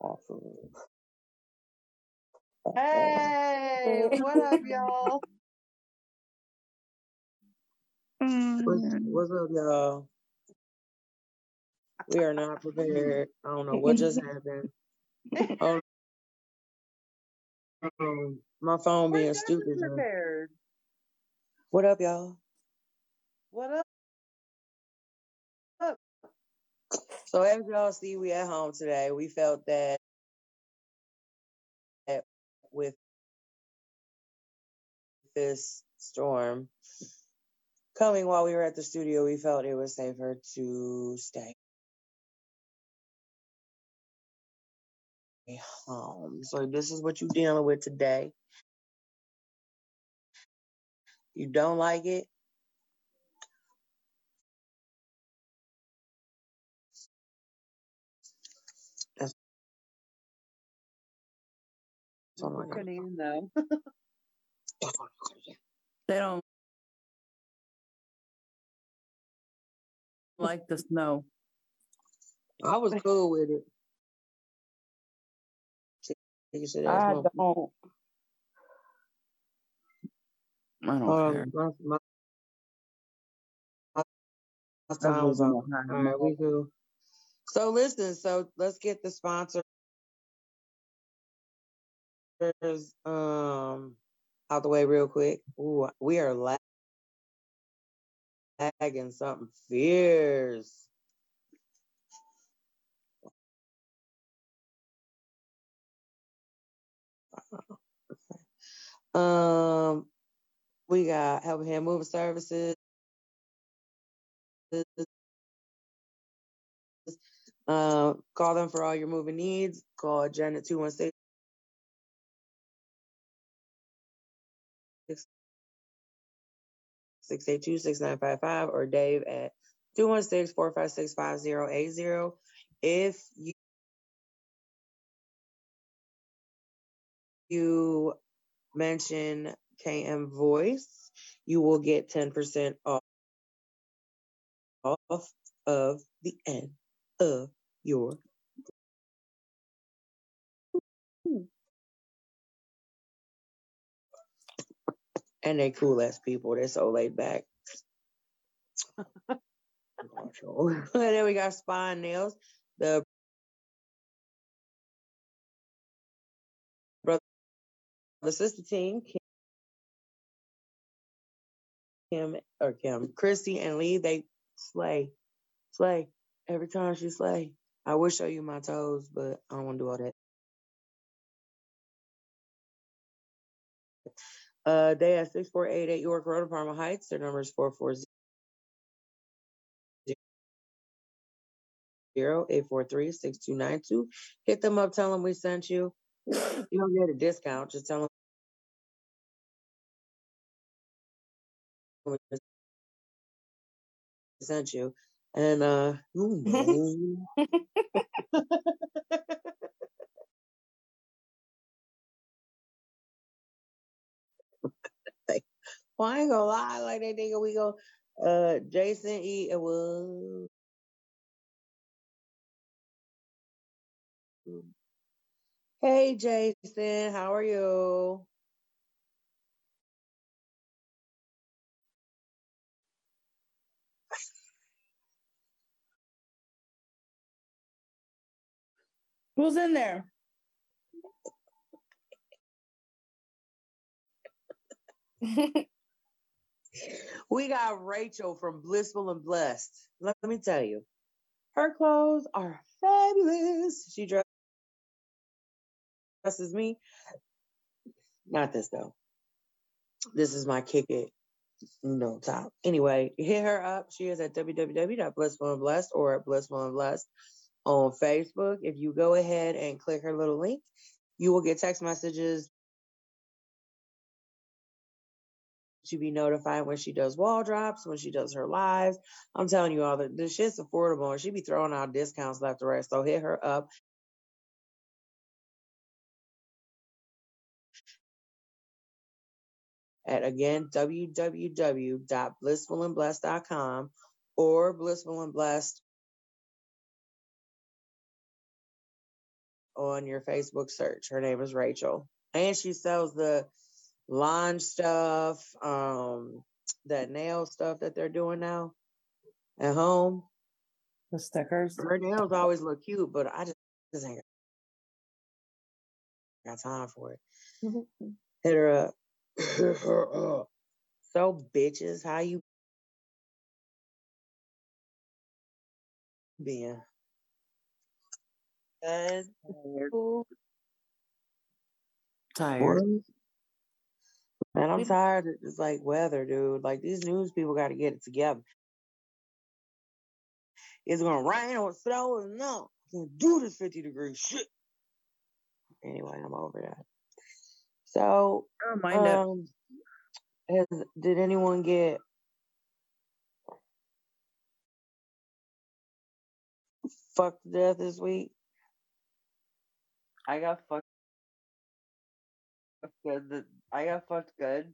Awesome. Hey, what up, y'all? What's, what's up, y'all? We are not prepared. I don't know what just happened. Oh, um, my phone being stupid. prepared. What up, y'all? What up? Up. So as y'all see, we at home today. We felt that with this storm coming while we were at the studio, we felt it was safer to stay home. So this is what you're dealing with today. You don't like it? All I We're got. getting though. That's all I. They don't like the snow. I was cool with it. You said that's I don't. I don't Um, care. my, my, my I time was live up. in All Ohio. right, we cool. So listen, so let's get the um out the way real quick. Ooh, we are lag- lagging something fierce. Um, we got helping hand moving services. Uh, call them for all your moving needs. Call Jen at 216 682 6955 or Dave at 216 456 5080. If you, you mention KM Voice, you will get 10% off, off of the end of your and they cool ass people. They're so laid back. and then we got Spine Nails, the brother the sister team, Kim Kim or Kim, Christy and Lee. They slay, slay every time she slay. I would show you my toes, but I don't want to do all that. Uh, they at 6488 York Road, Parma Heights. Their number is 440 843 6292. Hit them up, tell them we sent you. You don't get a discount, just tell them we sent you. And, uh, well, I ain't gonna lie, like that nigga, we go, uh, Jason E. It was. Hey, Jason, how are you? Who's in there? We got Rachel from Blissful and Blessed. Let me tell you, her clothes are fabulous. She dresses me. Not this though. This is my kick it, no top. Anyway, hit her up. She is at www.blissfulandblessed or at blissful and blessed on Facebook. If you go ahead and click her little link, you will get text messages to be notified when she does wall drops, when she does her lives. I'm telling you all that this shit's affordable and she be throwing out discounts left and right. So hit her up at again www.blissfulandblessed.com or blissful and blessed on your Facebook search. Her name is Rachel. And she sells the lawn stuff, um, that nail stuff that they're doing now at home. The stickers. Her nails always look cute, but I just, just ain't got time for it. Hit her up. Hit her up. So bitches, how you been? Good. Tired. Man, I'm tired. of It's like weather, dude. Like these news people got to get it together. It's gonna rain or snow or no. I can't do this 50 degree shit. Anyway, I'm over that. So, I don't mind it. um, has did anyone get fucked to death this week? I got fucked. The- I got fucked good.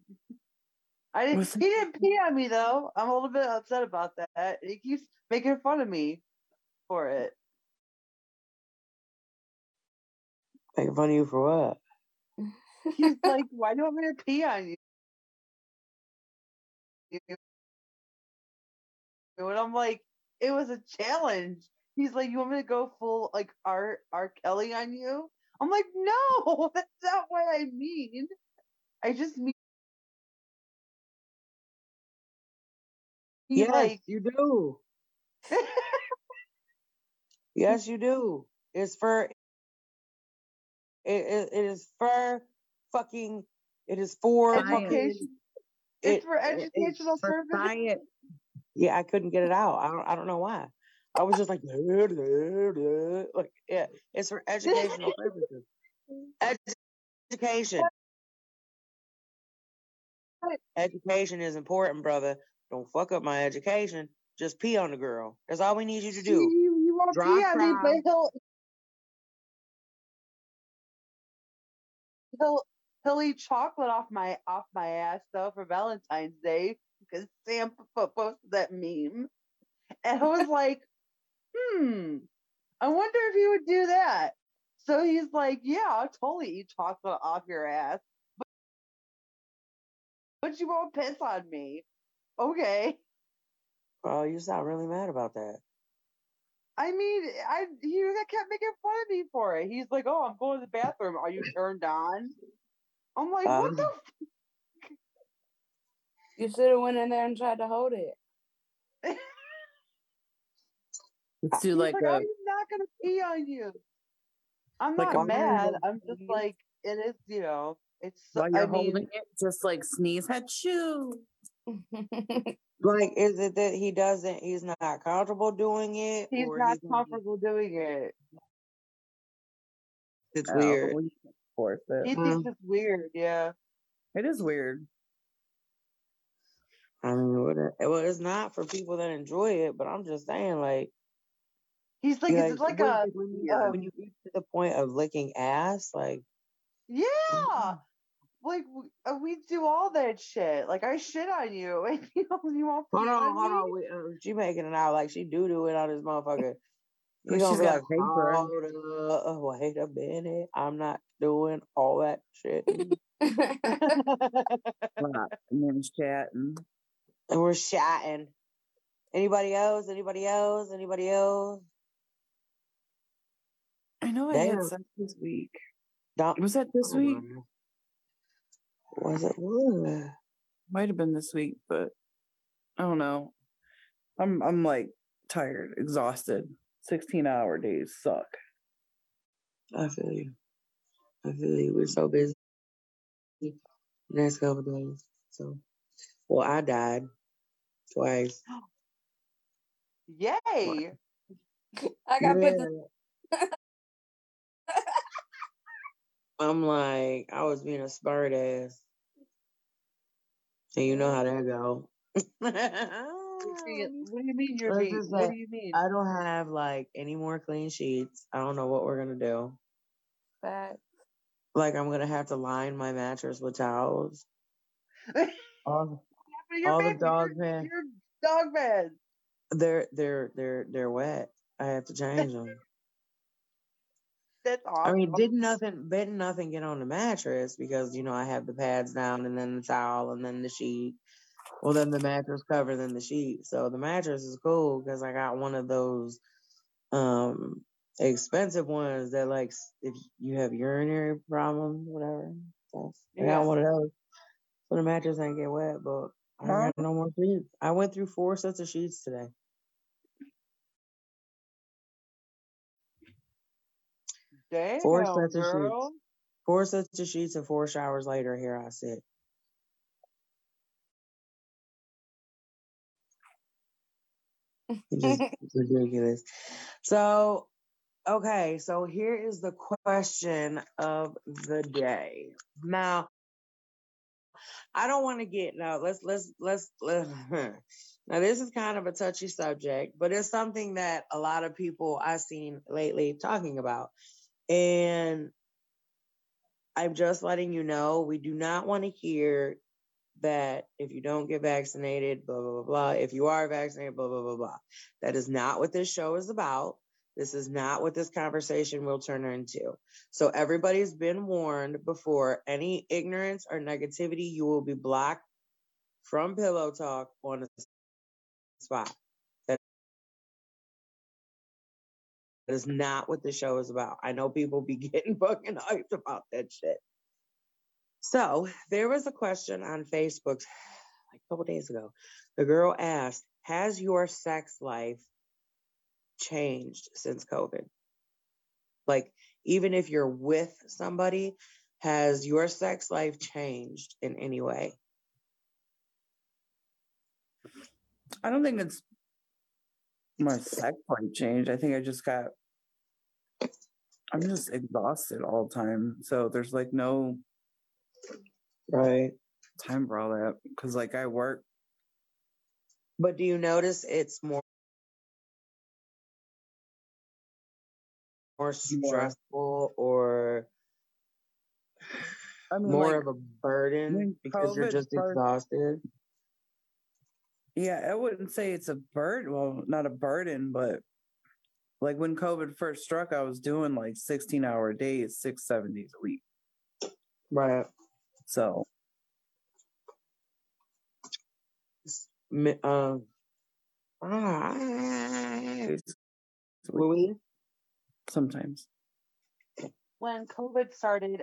I didn't. He didn't pee on me though. I'm a little bit upset about that. He keeps making fun of me for it. Making fun of you for what? He's like, "Why do I want to pee on you?" And I'm like, "It was a challenge." He's like, "You want me to go full like R R Kelly on you?" I'm like, "No, that's not what I mean. I just mean." Yes, like, you do. Yes, you do. It's for it, it, it is for fucking it is for education. It's it- for it- it's educational For science. yeah, I couldn't get it out. I don't I don't know why. I was just like like yeah, it's for educational purposes. Education. Education is important, brother. Don't fuck up my education. Just pee on the girl. That's all we need you to do. You, you won't pee on me, but he'll he'll he'll eat chocolate off my off my ass though for Valentine's Day because Sam po- posted that meme, and I was like, hmm, I wonder if he would do that. So he's like, yeah, I'll totally eat chocolate off your ass, but, but you won't piss on me. Okay. Oh, you sound really mad about that. I mean, I he kept making fun of me for it. He's like, "Oh, I'm going to the bathroom. Are you turned on?" I'm like, "What Um, the?" You should have went in there and tried to hold it. F-? Let's do like like, a "I'm not gonna pee on you." I'm Like not mad. I'm just like, it is. You know, it's. while you're mean, holding it, just like sneeze achoo. Like, is it that he doesn't, he's not comfortable doing it? he's or not gonna be- comfortable doing it. It's Oh, weird. well, you can't force He it. thinks it's weird. Yeah. It is weird. I mean, what a- well, it's not for people that enjoy it, but I'm just saying, like, He's like, you is it like when, a? when you, uh, when you get to the point of licking ass, like, Yeah. Like uh, we do all that shit. Like I shit on you, and you don't you won't hold pee on, on hold me? on, we, uh, she making it out like she do doo it on this motherfucker. You But gonna she's be got like, paper. hold up, wait a minute, I'm not doing all that shit. Wow. And then chatting. and we're chatting. Anybody else? Anybody else? Anybody else? I know I Damn. had sex this week. Don't. Was that this week? Was it? Ooh. Might have been this week, but I don't know. I'm I'm like tired, exhausted. Sixteen hour days suck. I feel you. I feel you. We're so busy. Next couple days. So, well, I died twice. Yay! I got Yeah. pictures. I'm like, I was being a smart ass. And you know how that go. What do you what do you mean you're being? just What do you mean? I don't have like any more clean sheets. I don't know what we're gonna do. Facts. Like I'm gonna have to line my mattress with towels. All, all the dog you're, dog bed. they're they're they're they're wet. I have to change them. That's awesome. I mean, didn't nothing, didn't nothing get on the mattress because you know I have the pads down and then the towel and then the sheet. Well, then the mattress cover, then the sheet. So the mattress is cool because I got one of those um expensive ones that like if you have urinary problems, whatever. So I got one of those. So the mattress ain't get wet, but I got no more sheets. I went through four sets of sheets today. Damn, Four sets of sheets. Four sets of sheets and four showers later, here I sit. It's just ridiculous. So, okay, so here is the question of the day. Now, I don't want to get now. Let's let's let's let now. This is kind of a touchy subject, but it's something that a lot of people I've seen lately talking about, and I'm just letting you know we do not want to hear that if you don't get vaccinated, blah, blah, blah, blah. If you are vaccinated, blah, blah, blah, blah. That is not what this show is about. This is not what this conversation will turn into. So everybody's been warned before any ignorance or negativity, you will be blocked from Pillow Talk on the spot. That is not what the show is about. I know people be getting fucking hyped about that shit. So there was a question on Facebook like a couple days ago. The girl asked, Has your sex life changed since COVID? Like, even if you're with somebody, has your sex life changed in any way? I don't think it's my sex life changed. I think I just got I'm just exhausted all the time. So there's like no Right. time for all that. Cause like I work But do you notice it's more more stressful or I mean more like, of a burden because you're just exhausted? Yeah, I wouldn't say it's a burden. Well, not a burden, but like when COVID first struck, I was doing like 16 hour days, six, seven days a week. Right. So Um, ah, it's- sometimes. when COVID started,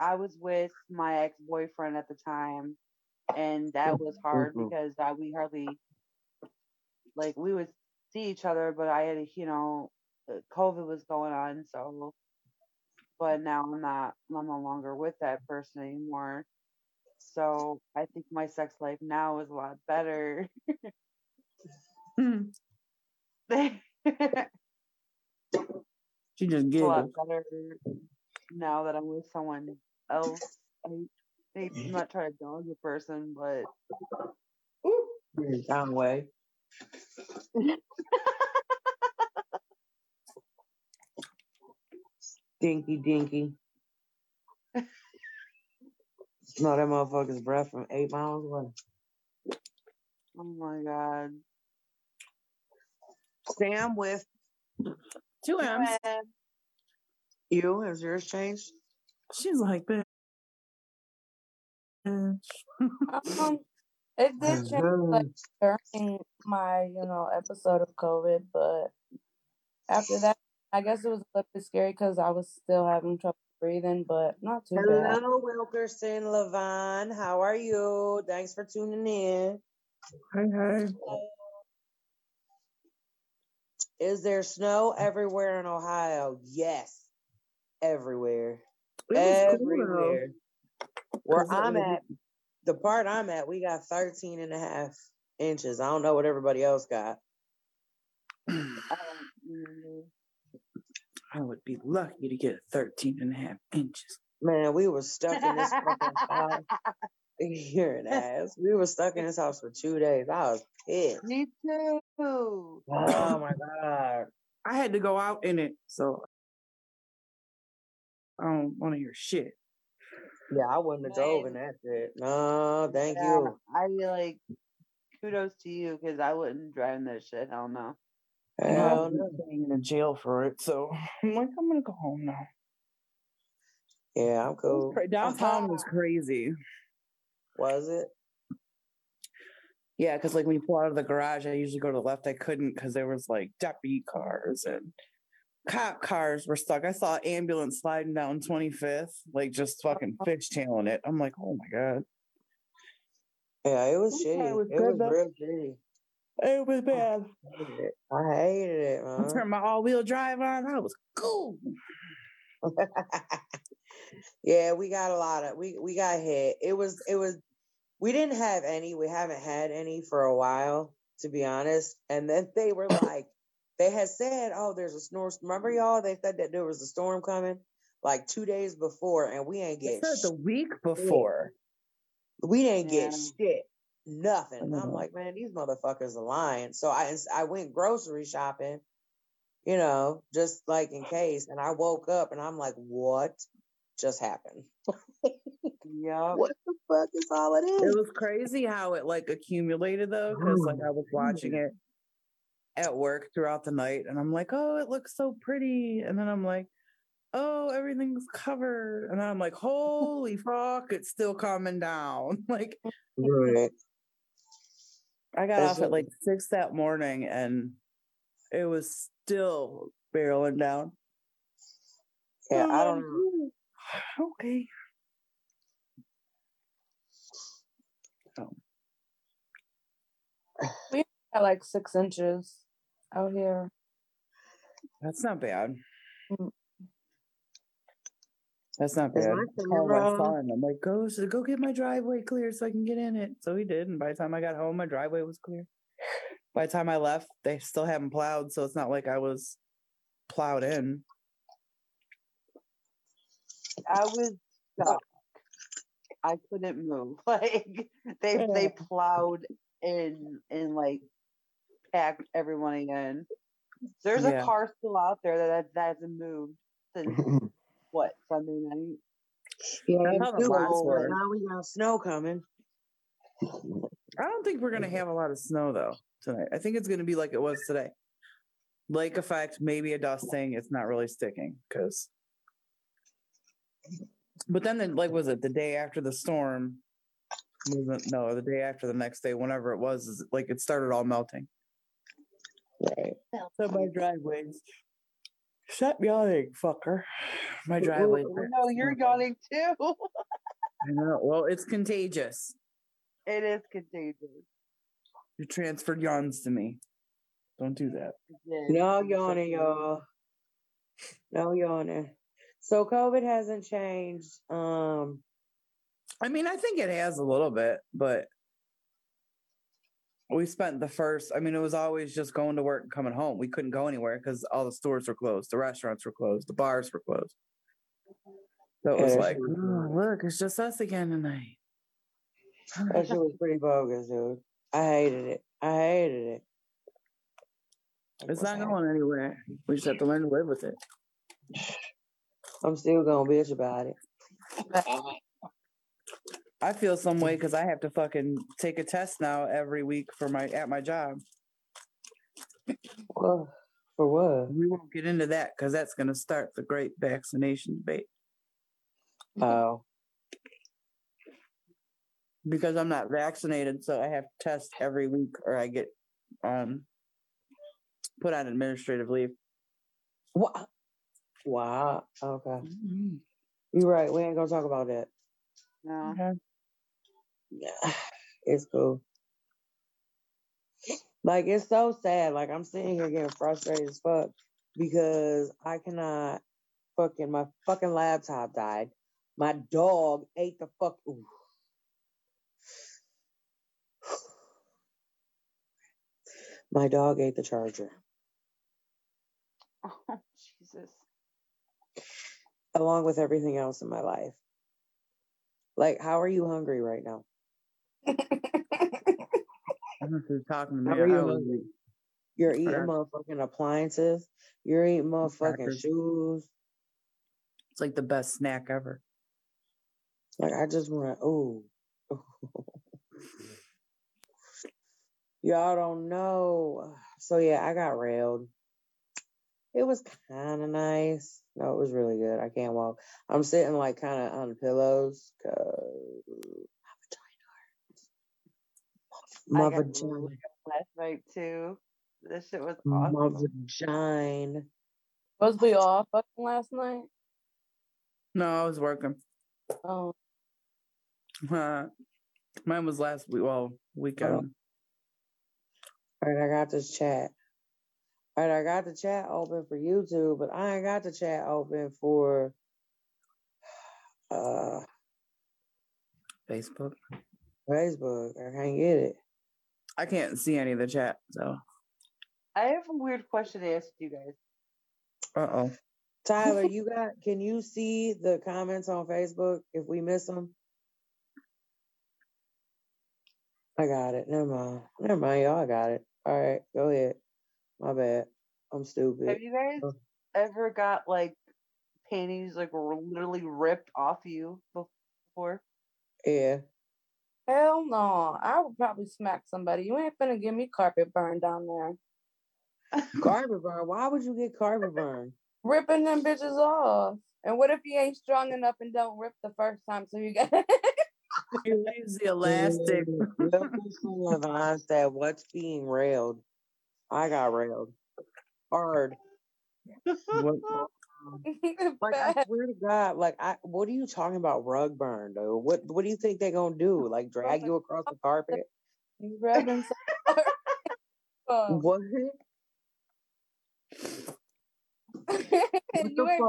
I was with my ex boyfriend at the time, and that was hard Mhm. because uh, we hardly, like, we would see each other, but I had, you know, uh, COVID was going on, so. But now I'm not, I'm no longer with that person anymore. So I think my sex life now is a lot better. It's She just a lot better now that I'm with someone else. I hate I'm not trying to dog the person, but Down way. Dinky dinky. Smell that motherfucker's breath from eight miles away. oh my god. Sam with Two M's. you, has yours changed? She's like, bitch. Um, it did change like during my, you know, episode of COVID, but after that, I guess it was a little bit scary because I was still having trouble breathing, but not too bad. Hello, Wilkerson Levon. How are you? Thanks for tuning in. Hi, hi. Is there snow everywhere in Ohio? Yes. Everywhere. It was cool, though. Everywhere. Where 'Cause I'm at, the part I'm at, we got 13 and a half inches. I don't know what everybody else got. I don't remember. I would be lucky to get 13 and a half inches. Man, we were stuck in this fucking house. You're an ass. We were stuck in this house for two days. I was pissed. Me too. Oh my god. I had to go out in it, so I don't want to hear shit. Yeah, I wouldn't have drove in that shit. No, thank Yeah, you. I like kudos to you because I wouldn't drive in that shit. Hell no. Hell I'm no. staying in a jail for it, so I'm like, I'm gonna go home now. Yeah, I'm cool. Downtown was crazy. Was it? Yeah, because like when you pull out of the garage, I usually go to the left. I couldn't because there was like deputy cars and cop cars were stuck. I saw an ambulance sliding down 25th, like just fucking uh-huh. fishtailing it. I'm like, oh my god, Yeah, it was shitty. it was it was real shitty. it was bad. I hated it. I hated it, I turned my all-wheel drive on. I was cool. yeah, we got a lot of we we got hit. It was it was we didn't have any. We haven't had any for a while, to be honest. And then they were like, they had said, "Oh, there's a storm." Remember, y'all? They said that there was a storm coming like two days before, and we ain't get said sh- the week before. we didn't get shit, nothing. I'm Mhm. like, man, these motherfuckers are lying. So I I went grocery shopping, you know, just like in case. And I woke up and I'm like, what just happened? yeah. What the fuck is all of It was crazy how it like accumulated though, because like I was watching it at work throughout the night, and I'm like, oh, it looks so pretty, and then I'm like, oh, everything's covered, and then I'm like, holy fuck, it's still coming down. Like Right. I got That's off at like six that morning, and it was still barreling down. Yeah, I'm I don't know. "Ooh, We Got like six inches out here. That's not bad. Mm. That's not bad. my my son. I'm like, go, go get my driveway clear so I can get in it. So he did. And by the time I got home, my driveway was clear. By the time I left, they still haven't plowed. So it's not like I was plowed in. I was stuck. I couldn't move. Like they they plowed in in like packed everyone in. There's Yeah. a car still out there that that hasn't moved since what Sunday night. Yeah, That's it's how the too blocks cold, were. but now we got snow coming. I don't think we're going to have a lot of snow though tonight. I think it's going to be like it was today. Lake effect, maybe a dusting. It's not really sticking because. But then, the, like, was it the day after the storm? Wasn't no, the day after the next day, whenever it was, is like it started all melting. Right. So my driveway's shut yawning, fucker. My driveway. No, you're yawning too. I know. Well, it's contagious. it is contagious. You transferred yawns to me. Don't do that. No I'm so yawning, y'all. No yawning. So COVID hasn't changed. Um, I mean, I think it has a little bit, but we spent the first. I mean, it was always just going to work and coming home. We couldn't go anywhere because all the stores were closed, the restaurants were closed, the bars were closed. So it was that like, was "Oh, look, it's just us again tonight. that shit was pretty bogus, dude. I hated it. I hated it. Like, It's what's not happening? going anywhere. We just have to learn to live with it. I'm still gonna bitch about it. I feel some way because I have to fucking take a test now every week for my at my job. Well, for what? We won't get into that because that's going to start the great vaccination debate. Oh, because I'm not vaccinated, so I have to test every week or I get um put on administrative leave. what? Wow. Okay, you're right. We ain't gonna talk about that. No. Okay. Yeah, it's cool. Like it's so sad. Like I'm sitting here getting frustrated as fuck because I cannot fucking my fucking laptop died. My dog ate the fuck. ooh. My dog ate the charger Oh, Jesus. along with everything else in my life. Like, how are you hungry right now? I don't you're talking to me. How are you? You're eating motherfucking appliances. You're eating motherfucking Crackers. shoes. It's like the best snack ever. Like I just want to. Ooh. Y'all don't know. so yeah, I got railed. It was kind of nice. No, it was really good. I can't walk. I'm sitting like kind of on pillows because my I got vagina. really last night too. This shit was My awesome. vagina. Was we all fucking last night? No, I was working. Oh, Uh, mine was last week. Well, weekend. All right, I got this chat. All right, I got the chat open for YouTube, but I ain't got the chat open for uh Facebook. Facebook. I can't get it. I can't see any of the chat. So, I have a weird question to ask you guys. uh oh. Tyler, you got? Can you see the comments on Facebook if we miss them? I got it. Never mind. Never mind, y'all. I got it. All right, go ahead. My bad. I'm stupid. Have you guys ever got like panties like literally ripped off you before? Yeah. Hell no. I would probably smack somebody. You ain't finna give me carpet burn down there. Carpet burn. Why would you get carpet burn? Ripping them bitches off. And what if he ain't strong enough and don't rip the first time? So you got He leaves the elastic. Levine said, "What's being railed?" I got railed hard. What- Um, like I swear to God, like I, what are you talking about? Rug burn, though. What What do you think they're gonna do? Like drag you across the carpet? You hard. What? What you ain't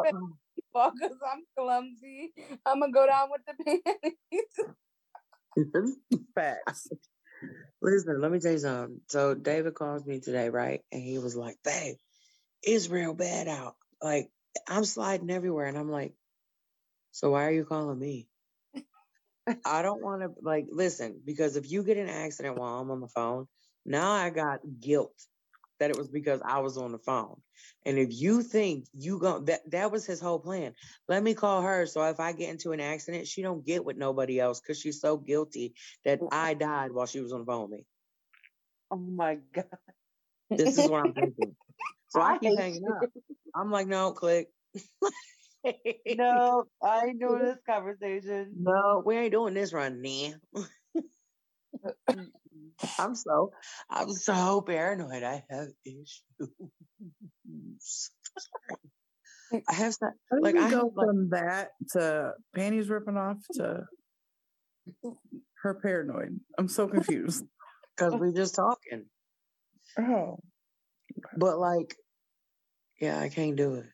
fuck? because I'm clumsy. I'm gonna go down with the panties. Facts. Listen, let me tell you something. So David calls me today, right? And he was like, "Babe, it's real bad out. Like I'm sliding everywhere." And I'm like, "So why are you calling me?" I don't want to like listen because if you get an accident while I'm on the phone, now I got guilt that it was because I was on the phone. And if you think you go that that was his whole plan. Let me call her so if I get into an accident, she don't get with nobody else because she's so guilty that I died while she was on the phone with me. Oh my god. This is what I'm thinking. So I I keep hanging up. I'm like, no, click. No, I ain't doing this conversation. No, we ain't doing this run, man. Mm-mm. I'm so, I'm so paranoid. I have issues. I have some, like we I go have like, from that to panties ripping off to her paranoid? I'm so confused. because we're just talking. oh, But like, yeah, I can't do it.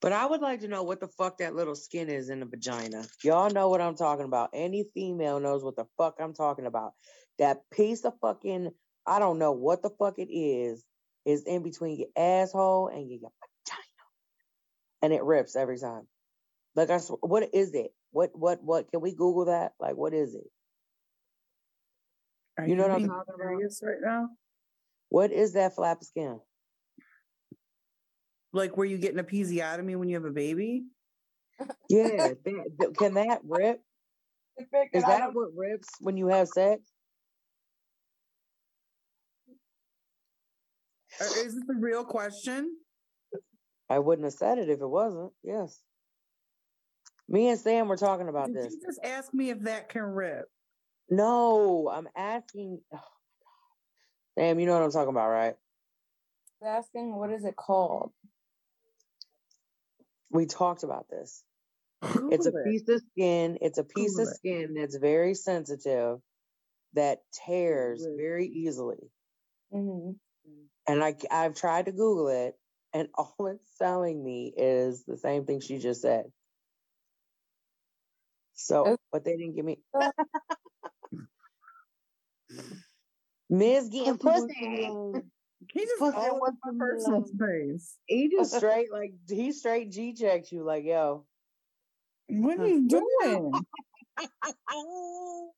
But I would like to know what the fuck that little skin is in the vagina. Y'all know what I'm talking about. Any female knows what the fuck I'm talking about. That piece of fucking, I don't know what the fuck it is, is in between your asshole and your vagina. And it rips every time. Like I sw- what is it? What what what can we Google that? Like what is it? are You know what I'm talking about? right now? What is that flap of skin? Like, were you getting a episiotomy when you have a baby? Yeah, that, can that rip? Is that what rips when you have sex? Is this a real question? I wouldn't have said it if it wasn't. Yes. Me and Sam were talking about Did this. you just ask me if that can rip? No, I'm asking. Sam, you know what I'm talking about, right? asking what is it called? We talked about this. It's a it. piece of skin. It's a piece Google of it. skin that's very sensitive that tears Google it. very easily. hmm And I, I've tried to Google it, and all it's telling me is the same thing she just said. So, but they didn't give me. Ms. getting pussy. He just Pussy all wants my some personal space. He just straight like he straight G checks you like yo. What are you doing?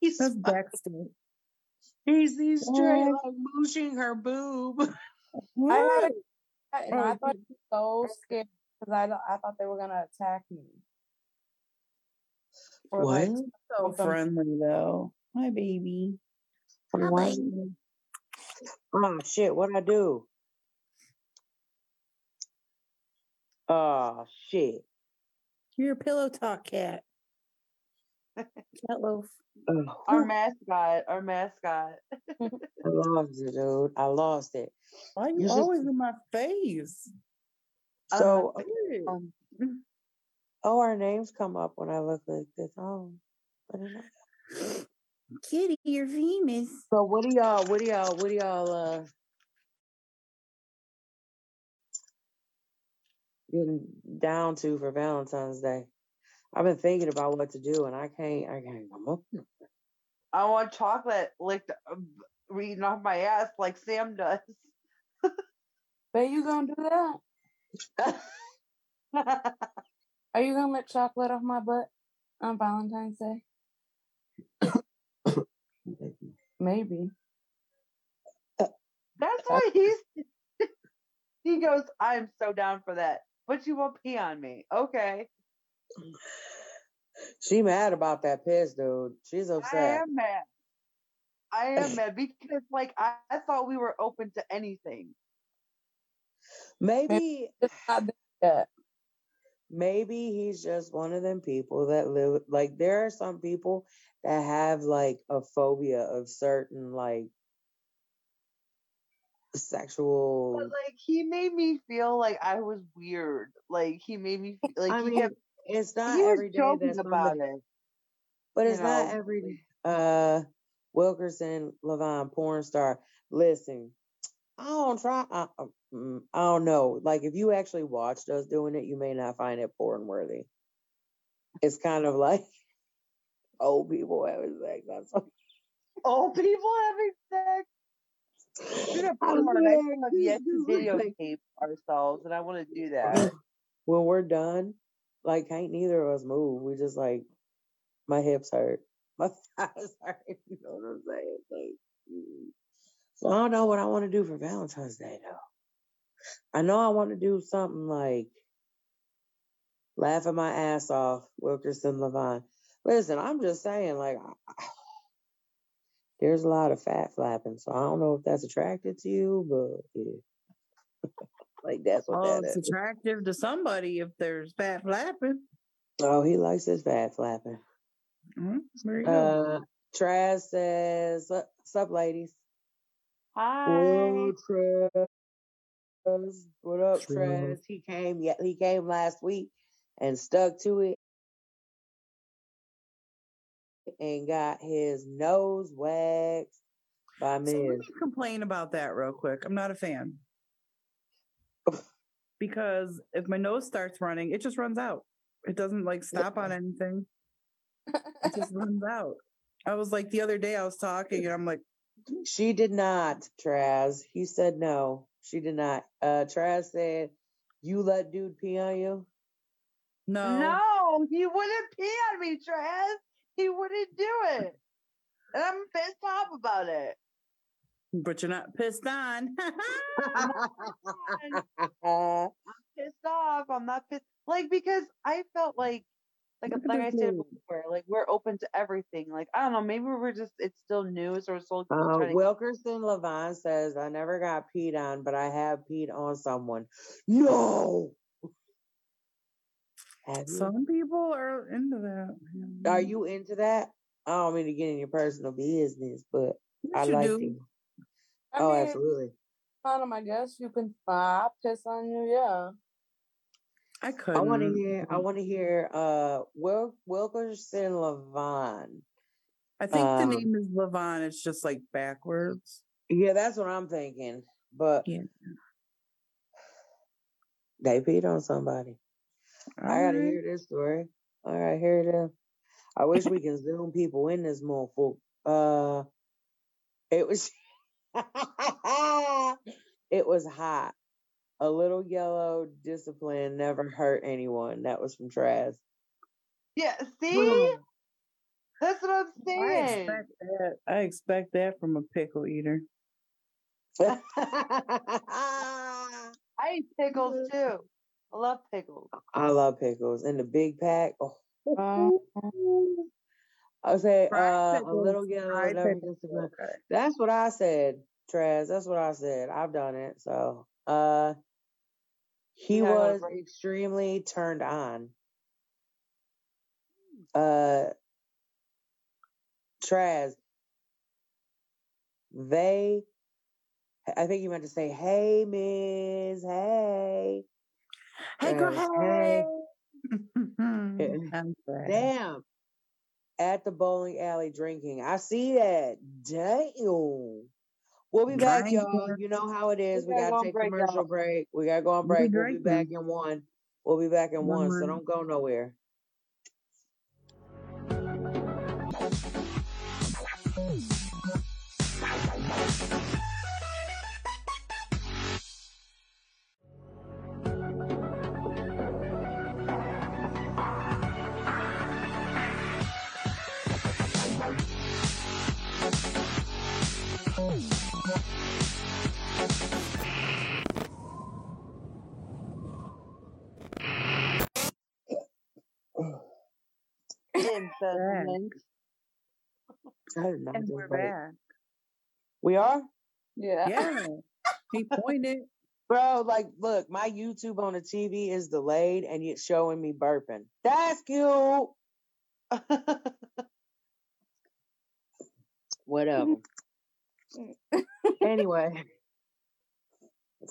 He's That's Dexter. he's he's straight Oh. like mooshing her boob. I had What? a, and Oh, I thought he was so scared because I, don't- I thought they were gonna attack me. Or like What? So friendly though. My baby. What? Oh shit! What I do? Oh shit! You're a pillow talk cat. cat loaf. Oh, Our mascot, our mascot. I lost it, dude. I lost it. Why are you You just- always in my face? So, Um, oh, our names come up when I look like this. Oh, I didn't know. Kitty, you're famous. So, what do y'all? What do y'all? What do y'all? Uh, getting down to for Valentine's Day? I've been thinking about what to do, and I can't. I can't come up. I want chocolate licked, uh, reading off my ass like Sam does. but you gonna do that? Are you gonna lick chocolate off my butt on Valentine's Day? Maybe. Uh, That's uh, why he's. he goes, I'm so down for that. But you won't pee on me. Okay. She mad about that piss, dude. She's upset. I am mad. I am mad because, like, I, I thought we were open to anything. Maybe, It's not there yet. Maybe he's just one of them people that live. Like, there are some people that have like a phobia of certain like sexual. But, like, he made me feel like I was weird. Like, he made me feel like I he mean, kept. it's not every day that's about it. But it's not know. every day. Uh, Wilkerson, Levine, porn star. Listen, I don't try. I, mm, I don't know. Like, if you actually watched us doing it, you may not find it porn worthy. It's kind of like old people having sex. Old people having sex. We're gonna put on next like, time we have this to is like- videotape ourselves, and I want to do that. when we're done, like, can't neither of us move. We just like, my hips hurt, my thighs hurt. You know what I'm saying? Like, I don't know what I want to do for Valentine's Day though. I know I want to do something like laughing my ass off, Wilkerson Levine. Listen, I'm just saying, like, I- there's a lot of fat flapping, so I don't know if that's attractive to you, but yeah. like that's what Well, that it's is. attractive to somebody if there's fat flapping. Oh, he likes his fat flapping. Mhm, go. Uh, Traz says, "Sup, sup, ladies? Hi. Whoa, Traz. What up, True. Traz? He came. Yeah, he came last week and stuck to it and got his nose waxed by So let me complain about that real quick. I'm not a fan. Because if my nose starts running, it just runs out. It doesn't like stop on anything. It just runs out. I was like the other day I was talking and I'm like, She did not, Traz. He said no. She did not. Uh, Traz said, "You let dude pee on you." no. No, he wouldn't pee on me, Trez. He wouldn't do it. And I'm pissed off about it. But you're not pissed on. Pissed off. I'm not pissed. Like, because I felt like, like, Look like I said before, like, we're open to everything. Like, I don't know, maybe we're just, it's still new, so we're still Uh, trying to Wilkerson Levine says, I never got peed on, but I have peed on someone. No. Have? Some people are into that. Are you into that? I don't mean to get in your personal business, but Yes, I you like do. it. I Oh, mean, absolutely. Autumn, I guess you can uh, piss on you, yeah. I I couldn't. want to hear. I want to hear. Uh, Wil- Wilkerson Levine. I think the um, name is Levon. It's just like backwards. Yeah, that's what I'm thinking. But Yeah. they peed on somebody. I gotta Alright. hear this story. All right, here it is. I wish we can zoom people in this motherfucker. Uh, it was, it was hot. A little yellow discipline never hurt anyone. That was from Traz. Yeah, see? That's what I'm I saying. expect that. I expect that from a pickle eater. I eat pickles too. I love pickles. I love pickles and the big pack. Oh. Um, I say Fried uh, a little yellow never discipline. That's what I said. Traz. That's what I said. I've done it. So, uh, he Yeah, was extremely turned on. Uh, Traz. They, I think you meant to say, "Hey, Miss, hey." Hey, girl, hey. hey. Damn. At the bowling alley drinking. I see that. Damn. We'll be back, y'all. You know how it is. We We gotta gotta take break, commercial y'all. break. We gotta go on We'll be break. We'll be back in one. We'll be back in One one. So don't go nowhere. Impediment. I did not And we're break. back. We are? Yeah. Yeah. he pointed. Bro, like, look, my YouTube on the TV is delayed and it's showing me burping. That's cute. Whatever. anyway.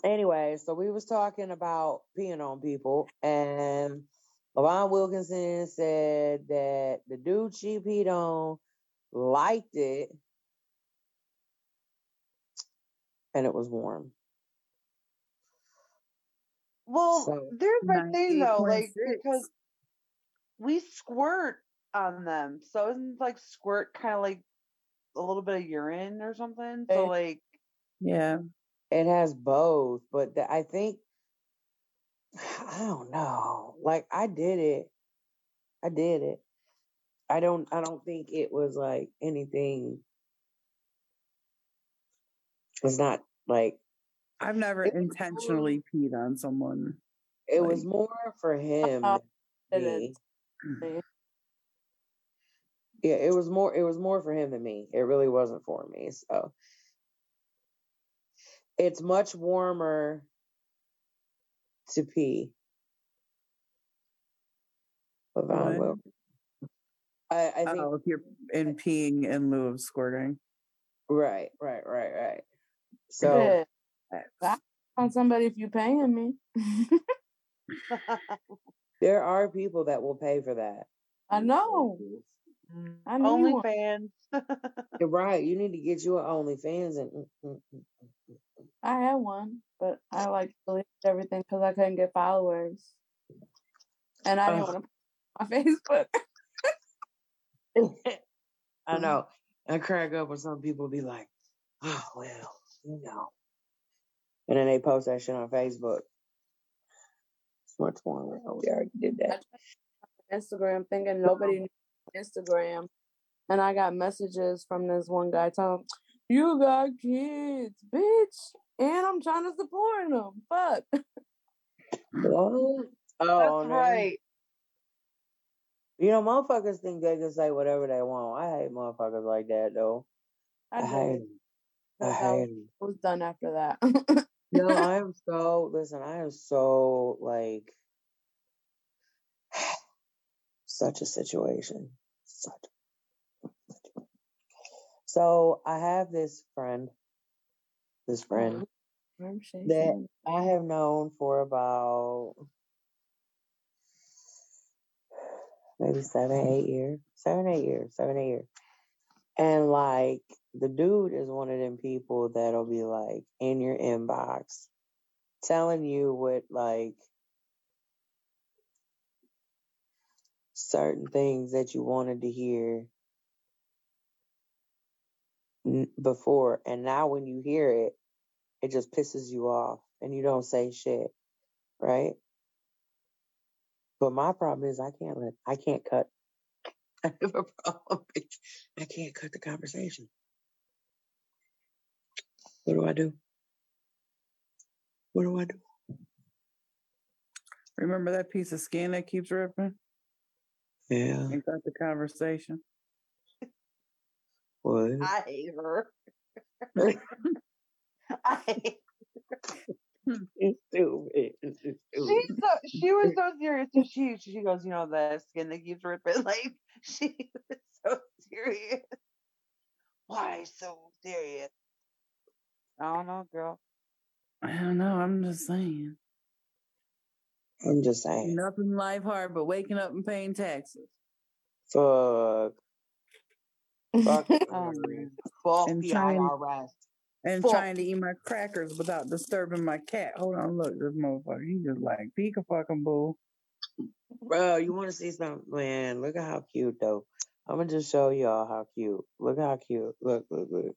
Anyway, so we was talking about peeing on people and LeVon Wilkerson said that the dude she peed on liked it and it was warm. well, So- there's my thing though, like because we squirt on them, so isn't like squirt kind of like a little bit of urine or something? So Eh. like, Yeah. It has both, but the, I think I don't know. Like I did it. I did it. I don't I don't think it was like anything it's not like I've never It was intentionally peed on someone. it was more for him Uh, than it me. Yeah, it was more it was more for him than me. It really wasn't for me. So it's much warmer to pee. LeVon What? will. I, I think Oh, if you're in peeing in lieu of squirting. right, right, right, right. So Yeah. On somebody if you're paying me. there are people that will pay for that. I know. I need one. OnlyFans. You're right. You need to get you an OnlyFans and mm, mm, mm, I have one, but I like deleted everything because I couldn't get followers, and I didn't want to post my Facebook. I know. I crack up when some people be like, "Oh well, you know," and then they post that shit on Facebook. It's much more. We already did that. Instagram thinking nobody knew Instagram, and I got messages from this one guy telling, "You got kids, bitch," and I'm trying to support them. Fuck. What? That's Oh, no. right. You know, motherfuckers think they can say whatever they want. I hate motherfuckers like that, though. I I hate did. 'em. I but I hate 'em. was done after that. No, I am so listen, I am so like such a situation. Such a situation. So I have this friend, this friend oh, I'm that I have known for about maybe seven, eight years. Seven, eight years. Seven, eight years. And like the dude is one of them people that'll be like in your inbox telling you what like certain things that you wanted to hear n- before and now when you hear it it just pisses you off and you don't say shit right? But my problem is i can't let i can't cut. I have a problem i can't cut the conversation. What do i do? What do i do? Remember that piece of skin that keeps ripping? yeah. And got the conversation. What I hate her. I, It's stupid. She's stupid. so, she was so serious. And she she goes, you know, the skin that keeps ripping. Like she was so serious. Why so serious? I don't know, girl. I don't know. I'm just saying. I'm just saying. Nothing life hard but waking up and paying taxes. Fuck. Fuck. Um, fuck And the trying- IRS. And Fuck. trying to eat my crackers without disturbing my cat. Hold on, look, this motherfucker. He just like peek a fucking bull. Bro, you want to see something? Man, look at how cute though. I'm gonna just show y'all how cute. Look how cute. Look, look, look.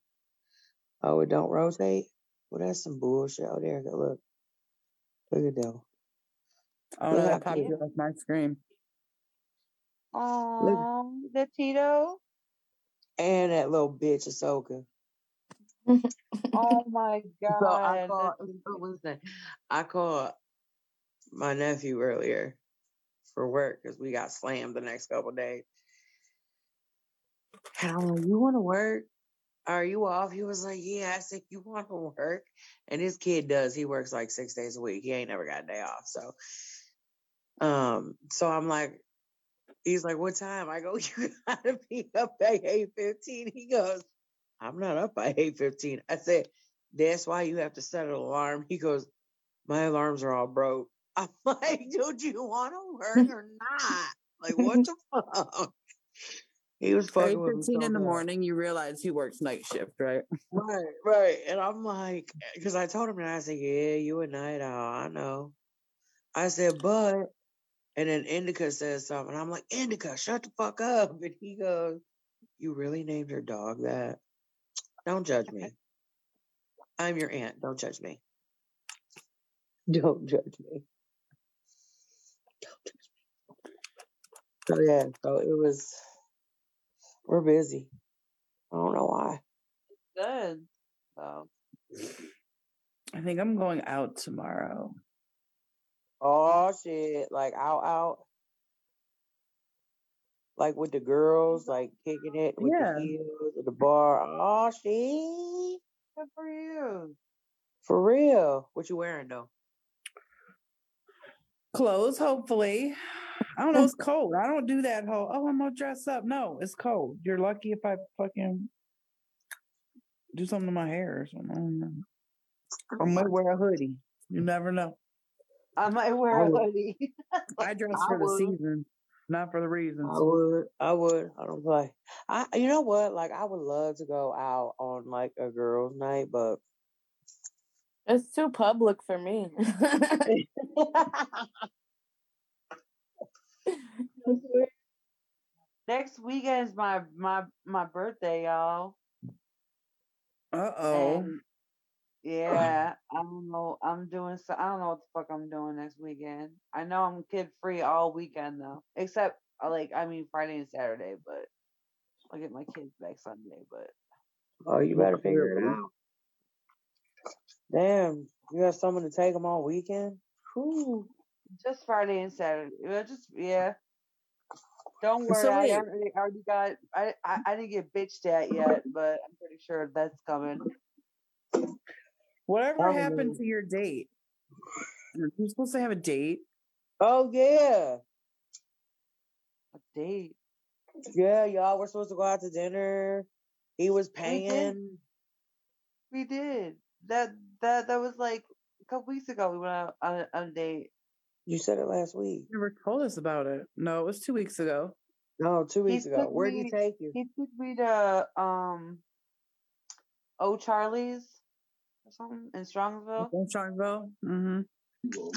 Oh, it don't rotate. Well, that's some bullshit. Oh, there. you go. Look, look at them. Oh Look that how popped cute. you off my screen. Oh, the Tito. And that little bitch Ahsoka. Oh my god. So I that's called. the- Listen, I called my nephew earlier for work because we got slammed the next couple days. And I'm like, "You want to work? Are you off?" He was like, "Yeah." I said, "You want to work?" And his kid does. He works like six days a week. He ain't never got a day off. So, um, so I'm like, he's like, "What time?" I go, "You gotta be up by eight fifteen. He goes, "I'm not up by eight fifteen. I said, "That's why you have to set an alarm." He goes, "My alarms are all broke." I'm like, "Dude, you want to work or not? Like, what the fuck?" He was fucking with me fifteen so in the morning, you realize he works night shift, right? Right, right. And I'm like, eh, because I told him and I said, "Yeah, you a night owl. I know." I said, "But," and then Indica says something. I'm like, "Indica, shut the fuck up!" And he goes, "You really named your dog that? Don't judge me. I'm your aunt. Don't judge me. Don't judge me. Don't judge me." So yeah, so it was. We're busy. I don't know why. good. So I think I'm going out tomorrow. Oh shit! Like out, out. Like with the girls, like kicking it with Yeah. the heels at the bar. Oh shit! good for you. For real. What you wearing though? Clothes, hopefully. I don't know. It's cold. I don't do that whole. Oh, I'm gonna dress up. No, it's cold. You're lucky if I fucking do something to my hair or something. I don't know. I might wear a hoodie. You never know. I might wear I a would- hoodie. I dress I for the would. season, not for the reasons. I would. I would. I don't play. I. You know what? Like I would love to go out on like a girls' night, but It's too public for me. Next weekend is my my my birthday, y'all. Uh oh. And yeah, I don't know. I'm doing so. I don't know what the fuck I'm doing next weekend. I know I'm kid free all weekend though, except uh, like I mean Friday and Saturday, but I'll get my kids back Sunday. But oh, you better figure it out. Damn, you got someone to take them all weekend. Whew. just Friday and Saturday. Well, just yeah. Don't worry, So I wait. already, already got. I, I I didn't get bitched at yet, but I'm pretty sure that's coming. Whatever happened to your date? You're supposed to have a date. Oh yeah, A date. yeah. Y'all were supposed to go out to dinner. He was paying. We did that. That that was like a couple weeks ago. We went out on a, on a date. You said it last week. You never told us about it. No, it was two weeks ago. No, two He weeks ago. Where did he take you? He took me to um, Oh Charlie's or something in Strongsville. In Charlottesville. Mm-hmm.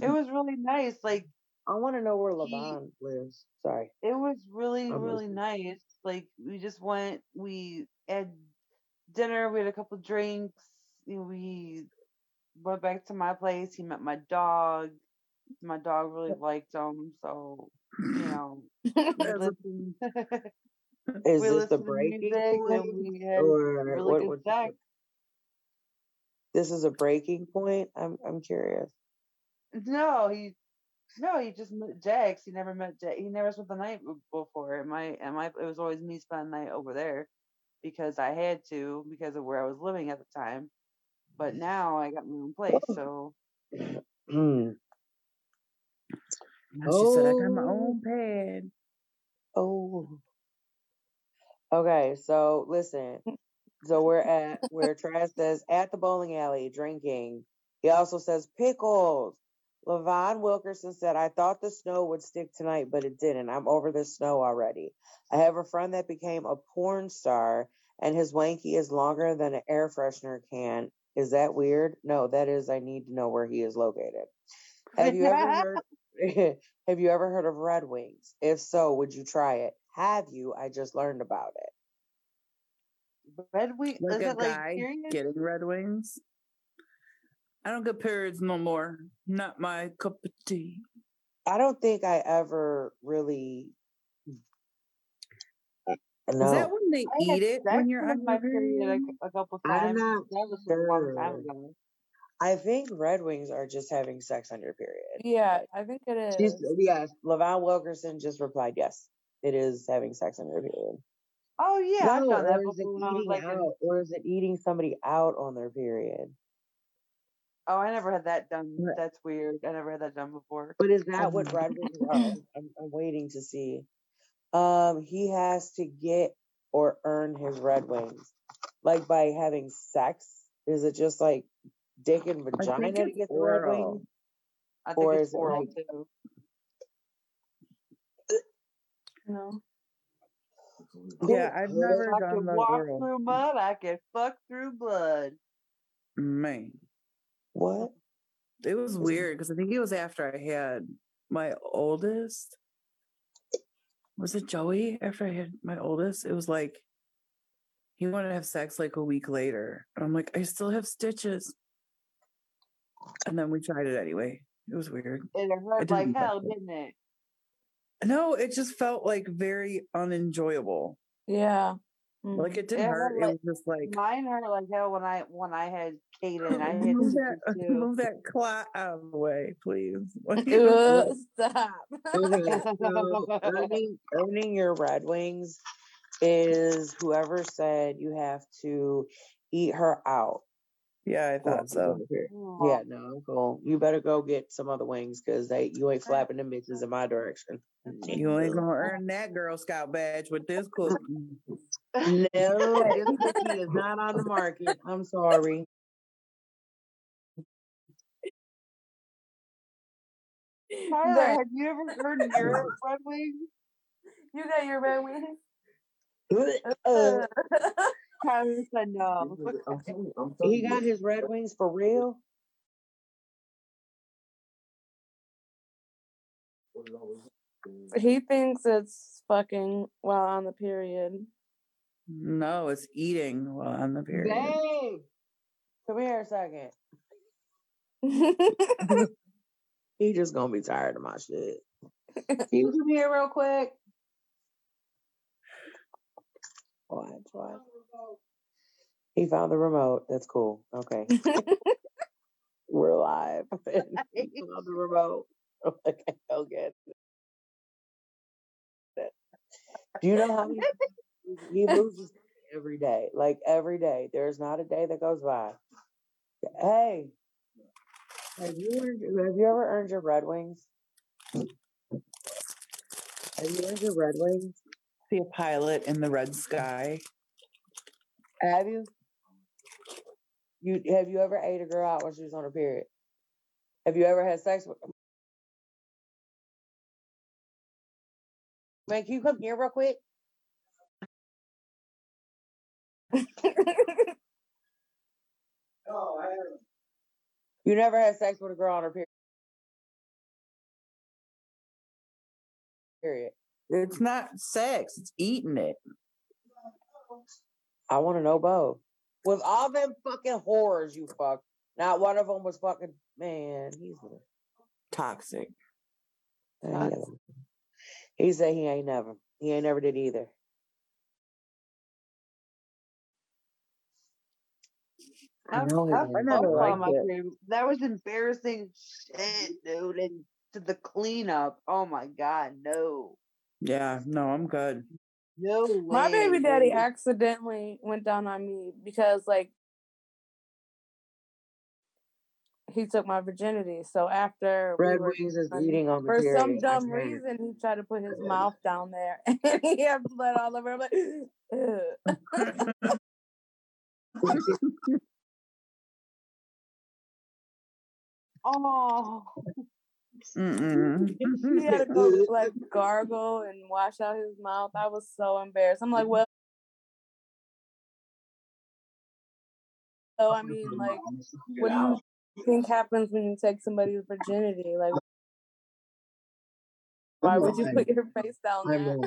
It was really nice. Like I want to know where He- Levon lives. Sorry. it was really I'm really listening. nice. Like we just went. We had dinner. We had a couple drinks. and We went back to my place. He met my dog. My dog really liked him. So you know, listened. Is we this the listened breaking music point? we had Or really what, good what- sex. This is a breaking point. I'm I'm curious. No, he no, he just met Jax. He never met Jax. He never spent the night before. It might, it might, it was always me spending the night over there because I had to because of where I was living at the time. but now I got my own place. So Hmm. Now She said, I got my Oh. own pad. Oh. Okay, so listen. So we're at where Trash says at the bowling alley drinking. He also says pickles. Levon Wilkerson said, I thought the snow would stick tonight, but it didn't. I'm over the snow already. I have a friend that became a porn star and his wanky is longer than an air freshener can. Is that weird? No, that is I need to know where he is located. Have you ever heard have you ever heard of Red Wings? If so, would you try it? Have you? I just learned about it. Red Wing Like is a it like guy period? getting Red Wings. I don't get periods no more. Not my cup of tea. I don't think I ever really Is that when they I eat it when you're on my period period? a, a couple I'm times. not That was a long time ago. I think Red Wings are just having sex on your period. yeah, I think it is. She's, yes, Levon Wilkerson just replied, yes, it is having sex on your period. Oh yeah, I've done that or is it before when I was eating like, in, out, or is it eating somebody out on their period? oh, I never had that done. Right. That's weird. I never had that done before. But is that what Um, Red Wings are? I'm, I'm, I'm waiting to see. Um, he has to get or earn his Red Wings, like by having sex. Is it just like dick and I vagina think to it's get the Red oral. Wings? I think Or it's is it oral like- too. No. Yeah, I've never I done can walk through mud. I can fuck through blood. Man, What? it was weird because I think it was after I had my oldest. Was it Joey after I had my oldest? It was like he wanted to have sex like a week later. And I'm like, I still have stitches. And then we tried it anyway. It was weird. And it hurt like like hell, it. didn't it? No, it just felt like very unenjoyable. Yeah. Mhm. Like it didn't It hurt. hurt It was just like Mine hurt like hell when I when I had Kaden. I had move that, move that clot out of the way, please. Like, Ugh, stop. Okay, so earning, earning your Red Wings is whoever said you have to eat her out. Yeah, I thought so. Yeah, no, I'm cool. You better go get some other wings because they you ain't flapping them bitches in my direction. You ain't gonna earn that Girl Scout badge with this cookie. No, this cookie is not on the market. I'm sorry. Tyler, Right. have you ever earned your Red Wings? You got your red wings? Uh, Tyler said no. he got his Red Wings for real. he thinks it's fucking while on the period. No, it's eating while on the period. Dang. Come here a second. He just gonna be tired of my shit. Can you come here real quick? Watch, watch. He found the remote. That's cool. Okay. We're live. he found the remote. Okay, go get it. Do you know how many he loses every day? Like every day. There's not a day that goes by. Hey. Have you earned, have you ever earned your Red Wings? Have you earned your Red Wings? See a pilot in the red sky. Have you? You have you ever ate a girl out when she was on her period? Have you ever had sex with? Man, can you come here real quick? no, I haven't. You never had sex with a girl on her period. Period. It's not sex, it's eating it. I want to know both. With all them fucking horrors you fucked, not one of them was fucking man. He's a Toxic. He, ain't never- he said he ain't never. He ain't never did either. I I've, I've I never fucked liked my it. period. That was embarrassing shit, dude. And to the cleanup. Oh my god, no. Yeah, no, I'm good. No way. My baby daddy dude. accidentally went down on me because like he took my virginity. So after we Red were Wings is eating on the for some period. I dumb reason, he tried to put his mouth down there, and he had blood all over. I'm like, Oh, Mm-mm. he had to go like gargle and wash out his mouth. I was so embarrassed. I'm like, well, so I mean, like, what do you think happens when you take somebody's virginity? Like, why would you put your face down there?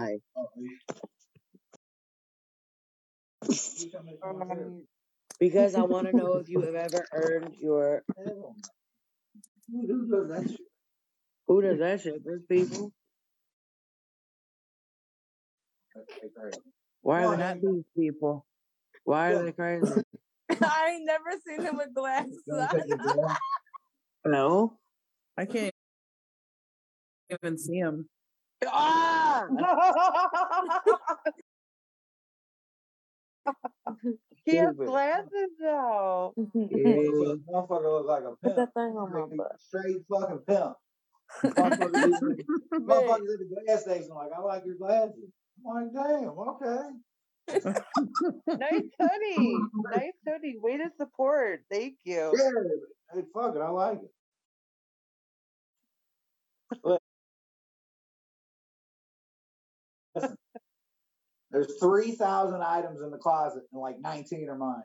um, Because I want to know if you have ever earned your. Who does that shit? There's people. Why are they Not these people. Why are they crazy? I ain't never seen him with glasses on. No. I can't even see him. Ah! he has glasses though. Yeah. Motherfucker look like a Put that thing on my butt. Straight fucking pimp. Motherfuckers at the- motherfuckers at the gas station like, I like your glasses. I'm like, damn, okay. nice hoodie. Nice hoodie. Way to support. Thank you. Yeah, hey, fuck it, I like it. Listen, there's 3,000 items in the closet and like 19 are mine.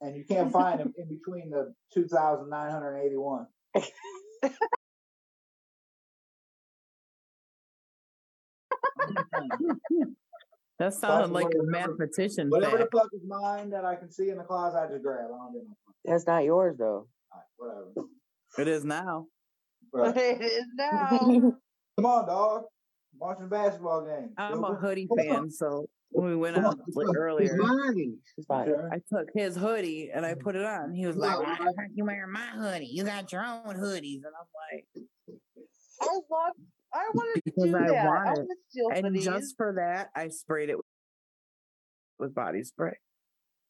And you can't find them in between the 2,981. That sounded like a mathematician Whatever the fuck is mine that I can see in the closet, I just grab. I don't give no fuck. That's not yours though. All right, whatever. It is now. Right. it is now. Come on, dog. I'm watching a basketball game. I'm a Stupid. hoodie Come on. fan, so when we went Come out on, like it's earlier, mine. It's fine. I took his hoodie and I mm-hmm. put it on. He was like, "Why I- the fuck you wearing my hoodie? You got your own hoodies." And I'm like, I love. I want to Because do I that. want I it. want to steal and hoodies. just for that, I sprayed it with body spray.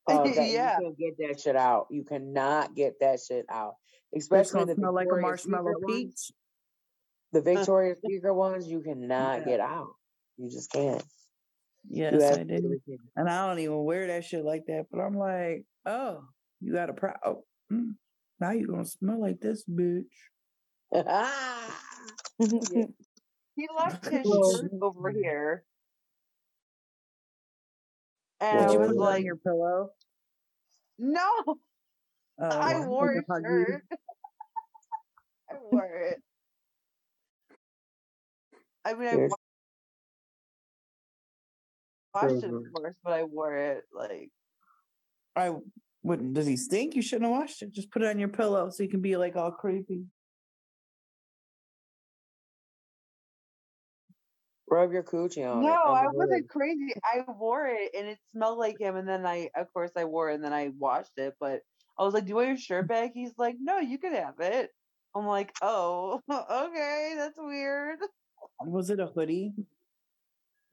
Oh, that, Yeah. You can't get that shit out. You cannot get that shit out. Especially gonna the smell like a marshmallow Secret ones. peach. The Victoria's Secret ones, you cannot Yeah. get out. You just can't. Yes, I did. And I don't even wear that shit like that. But I'm like, oh, you got a pro. Oh, mm, now you're gonna smell like this, bitch. He left his shirt over here. And Did you was put it like, on your pillow? no, Oh, I wore a shirt. I wore it. I mean, I washed it, of course, but I wore it like I wouldn't. Does he stink? You shouldn't have washed it. Just put it on your pillow so you can be like all creepy. Rub your coochie on it. No, on I wasn't crazy. I wore it and it smelled like him. And then I, of course, I wore it and then I washed it. But I was like, "Do you want your shirt back?" He's like, "No, you could have it." I'm like, "Oh, okay, that's weird." Was it a hoodie?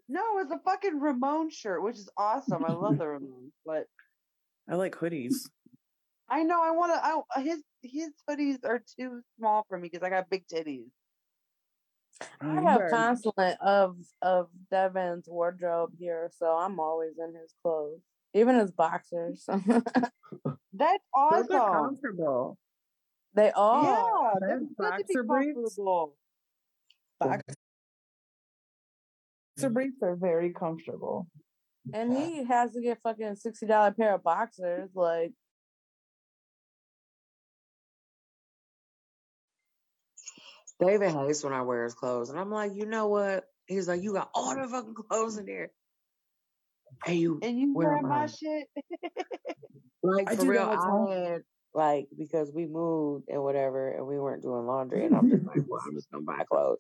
No, it was a fucking Ramon shirt, which is awesome. I love the Ramones, but I like hoodies. I know I want to. I his his hoodies are too small for me because I got big titties. I have better- consulate of of Devin's wardrobe here, so I'm always in his clothes, even his boxers. That's Those are comfortable. they Yeah, are. that's Them good to be boxer briefs? comfortable. Boxer briefs are very comfortable. And he has to get fucking sixty dollar pair of boxers. Like David hates when I wear his clothes. And I'm like, you know what? He's like, you got all the fucking clothes in there. Hey, you And you Where wear my I? shit. like I for do real, all. I had like because we moved and whatever and we weren't doing laundry and I'm just like, well, I'm just gonna buy clothes.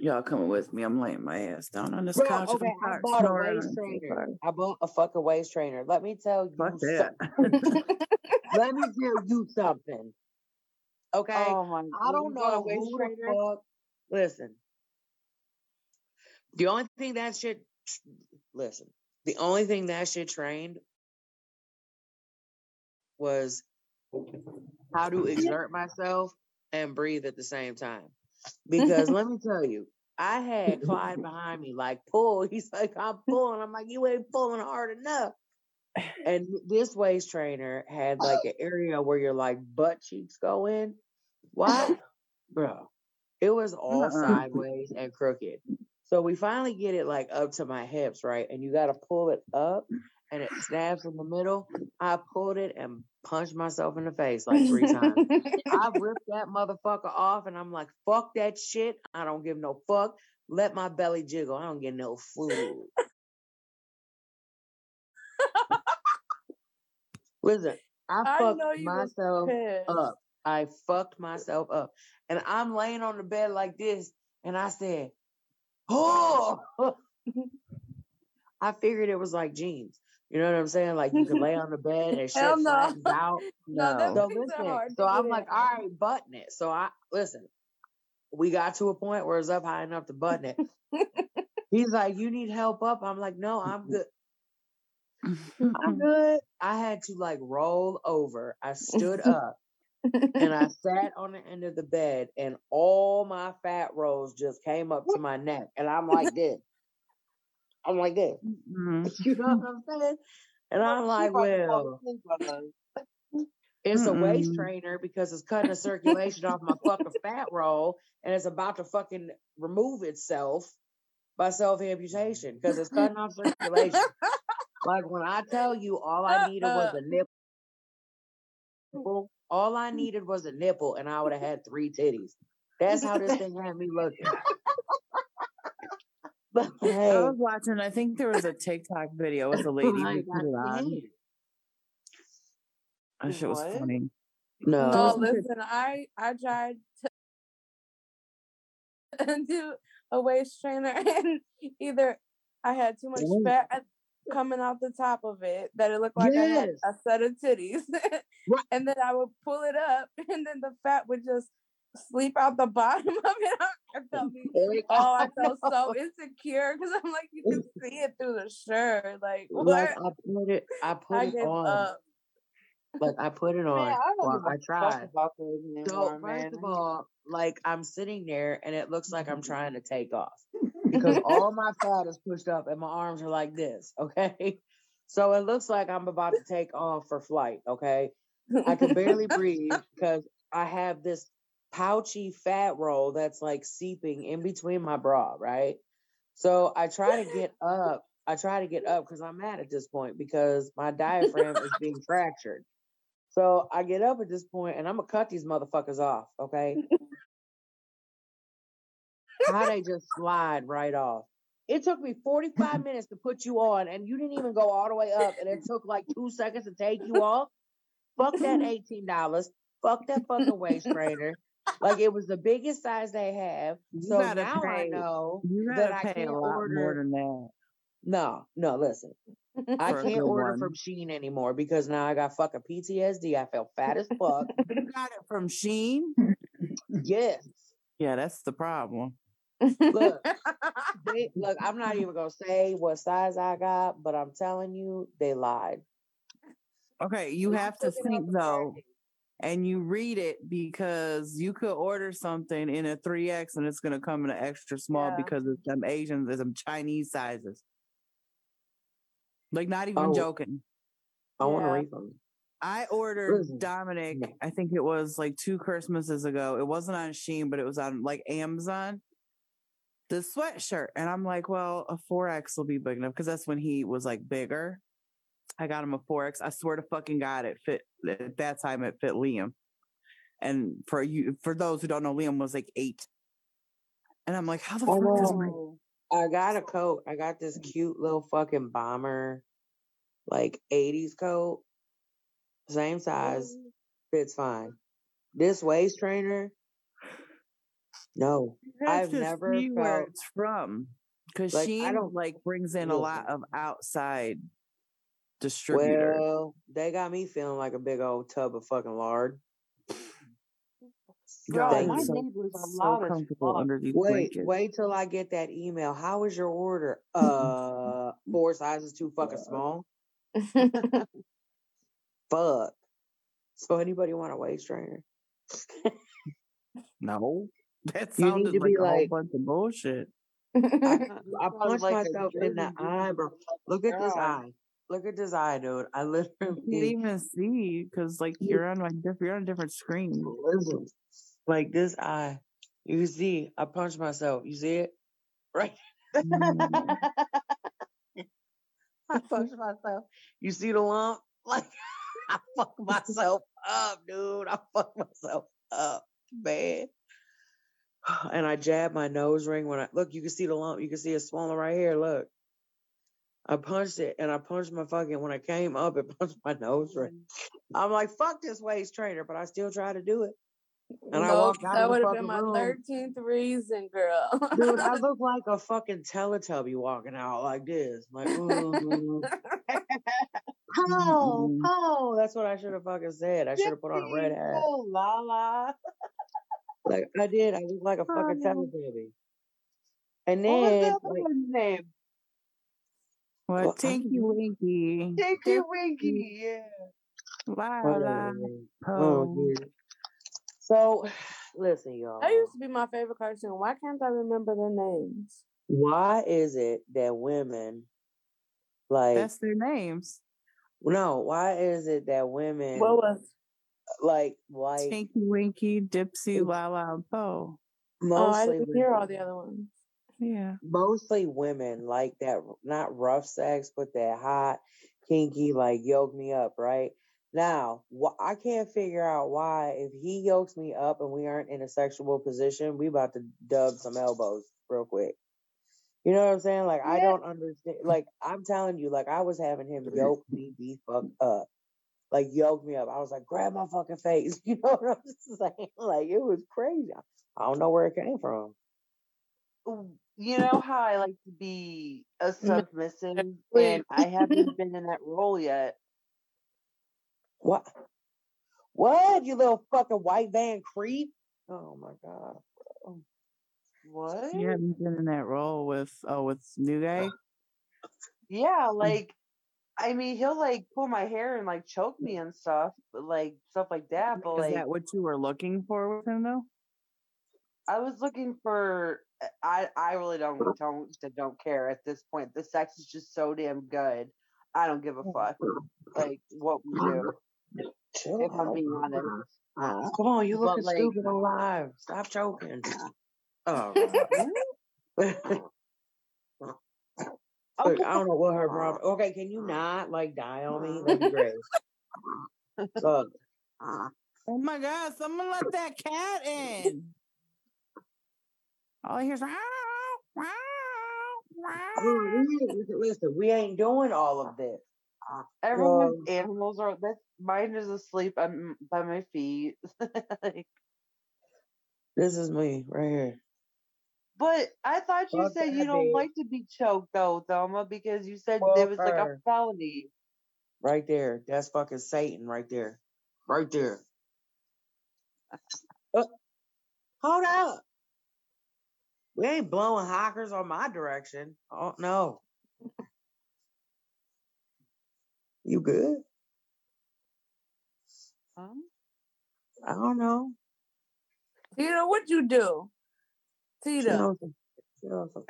Y'all coming with me? I'm laying my ass down on this Bro, couch. okay, I'm tired, bought a snoring, waist trainer. I bought a fucking waist trainer. Let me tell you Fuck that. let me tell you something. Okay? Oh my! I don't you bought a know who the fuck. Listen, the only thing that shit. Listen, the only thing that shit trained was how to exert myself and breathe at the same time. Because let me tell you, I had Clyde behind me, like pull. He's like, I'm pulling. I'm like, you ain't pulling hard enough. And this waist trainer had like an area where your like butt cheeks go in. What, bro? It was all Uh-uh. sideways and crooked. So we finally get it like up to my hips, right? And you got to pull it up, and it snaps in the middle. I pulled it and punched myself in the face like three times. I ripped that motherfucker off and I'm like, fuck that shit. I don't give no fuck. Let my belly jiggle. I don't get no food. Listen, I I fucked myself up. I fucked myself up. And I'm laying on the bed like this and I said, Oh I figured it was like jeans. You know what I'm saying? Like you can lay on the bed and shit Hell no. out. No, them So listen, so I'm like, all right, button it. So I listen. We got to a point where it's up high enough to button it. He's like, you need help up. I'm like, no, I'm good. I'm good. I had to like roll over. I stood up and I sat on the end of the bed, and all my fat rolls just came up to my neck, and I'm like this. I'm like this. Mhm. You know what I'm saying? And I'm like, well, it's a waist trainer because it's cutting the circulation off my fucking fat roll and it's about to fucking remove itself by self amputation because it's cutting off circulation. Like when I tell you all I uh, needed was uh. a nipple, mm-hmm. all I mm-hmm. needed was a nipple and I would have had three titties. That's how this thing had me looking. But hey. I was watching. I think there was a TikTok video. with a lady who like, put it on. That shit was funny. no. No, oh, Listen I I tried to do a waist trainer, and either I had too much fat coming out the top of it that it looked like I had a set of titties, Right. and then I would pull it up, and then the fat would just sleep out the bottom of it. I oh felt me. Oh, I felt so insecure because I'm like, you can see it through the shirt. Like, what? Like I put it, I put I it on. up. Like I put it Man, on. I Well, a I fuck tried. So first of all, like I'm sitting there and it looks like I'm trying to take off because all my fat is pushed up and my arms are like this. Okay. So it looks like I'm about to take off for flight. Okay. I can barely breathe because I have this pouchy fat roll that's like seeping in between my bra, right? So I try to get up. I try to get up because I'm mad at this point because my diaphragm is being fractured. So I get up at this point and I'm gonna cut these motherfuckers off, okay? How they just slide right off. It took me 45 minutes to put you on, and you didn't even go all the way up, and it took like two seconds to take you off. Fuck that $18. Fuck that fucking waist trainer. Like it was the biggest size they have. You so now I know that I pay can't a lot more than that. No, no, listen. I can't order one. from Shein anymore because now I got fucking PTSD. I felt fat as fuck. You got it from Shein. yes. Yeah, that's the problem. Look, they, look, I'm not even gonna say what size I got, but I'm telling you, they lied. Okay, you have to think though, and you read it because you could order something in a 3X and it's gonna come in an extra small Yeah. because it's some Asian, there's some Chinese sizes. Like not even Oh. joking. I want a Yeah. refund. I ordered Dominic. I think it was like two Christmases ago. It wasn't on Shein, but it was on like Amazon. The sweatshirt. And I'm like, well, a 4X will be big enough because that's when he was like bigger. I got him a 4X. I swear to fucking God, it fit at that time it fit Liam. And for you for those who don't know, Liam was like eight. And I'm like, how the Oh, fuck does my. I got a coat. I got this mm. cute little fucking bomber, like 80s coat. Same size. Mm. Fits fine. This waist trainer, no. I've never see where felt- it's from because Like, I don't- like brings in a lot of outside distributor. Well, they got me feeling like a big old tub of fucking lard. Bro, Thank my so, neighbors are so comfortable under these Wait, blankets. wait till I get that email. How was your order? Uh, four sizes too fucking small. Fuck. So anybody want a waist trainer? No, that sounded like a whole bunch of bullshit. I, I punched like myself in the eye, bro. Look at this eye. Look at this eye, dude. I I can't even see because like you're on like diff- you're on a different screen. Like this eye. You can see I punched myself. You see it? Right? Mm. I punched myself. You see the lump? Like I fucked myself up, dude. I fucked myself up bad. And I jabbed my nose ring when I look, you can see the lump. You can see it swollen right here. Look. I punched it and I punched my fucking when I came up, it punched my nose ring. I'm like, fuck this waist trainer, but I still try to do it. And I Nope, walked out that would have been my room. thirteenth reason, girl. Dude, I look like a fucking Teletubby walking out like this. Like. Pow, Mhm. pow. That's what I should have fucking said. I should have put on a red hat. Oh, la la. Like I did. I look like a fucking Teletubby. And What was the then, other like, one's name? What Well, I Tinky don't. Winky? Tinky Winky. Yeah. La la Oh, yeah. So, listen, y'all. that used to be my favorite cartoon. Why can't I remember their names? Why is it that women like That's their names. no? Why is it that women What was? like like Tinky Winky, Dipsy, La La and Po. Oh, I mostly didn't hear all the other ones. Yeah. mostly women like that not rough sex but that hot kinky like yoke me up right now wh- i can't figure out why if he yokes me up and we aren't in a sexual position we about to dub some elbows real quick. You know what i'm saying? Like i don't understand like i'm telling you like i was having him yoke me the fuck up. Like yoke me up. I was like grab my fucking face. You know what i'm saying? Like it was crazy. I don't know where it came from. You know how I like to be a submissive, and I haven't been in that role yet. What? What? You little fucking white van creep? Oh my god. What? You haven't been in that role with oh with new guy. Yeah, like I mean, he'll like pull my hair and like choke me and stuff, but like stuff like that. But Is like, that what you were looking for with him though? I was looking for. I I really don't don't don't care at this point. The sex is just so damn good. I don't give a fuck. Like what we do. Chill If I'm being honest. Ah, Come on, you But, looking like- stupid alive. Stop choking. Oh, God. Look, I don't know what her problem. Okay, can you not like die on me? That'd be great. Look, Oh my god, someone let that cat in. All I hear is wow, wow, wow. mean, we ain't- listen, we ain't doing all of this. Everyone's Well- animals are. That's mine is asleep on, by my feet. like, This is me right here. but I thought you said you don't like to be choked though, Thelma, because you said Fuck there was like a felony. Right there. That's fucking Satan right there. Right there. Uh, hold up. We ain't blowing hawkers on my direction. Oh no. You good? Huh? I don't know. Tita, what'd you do? She Tita, knows some- she knows some-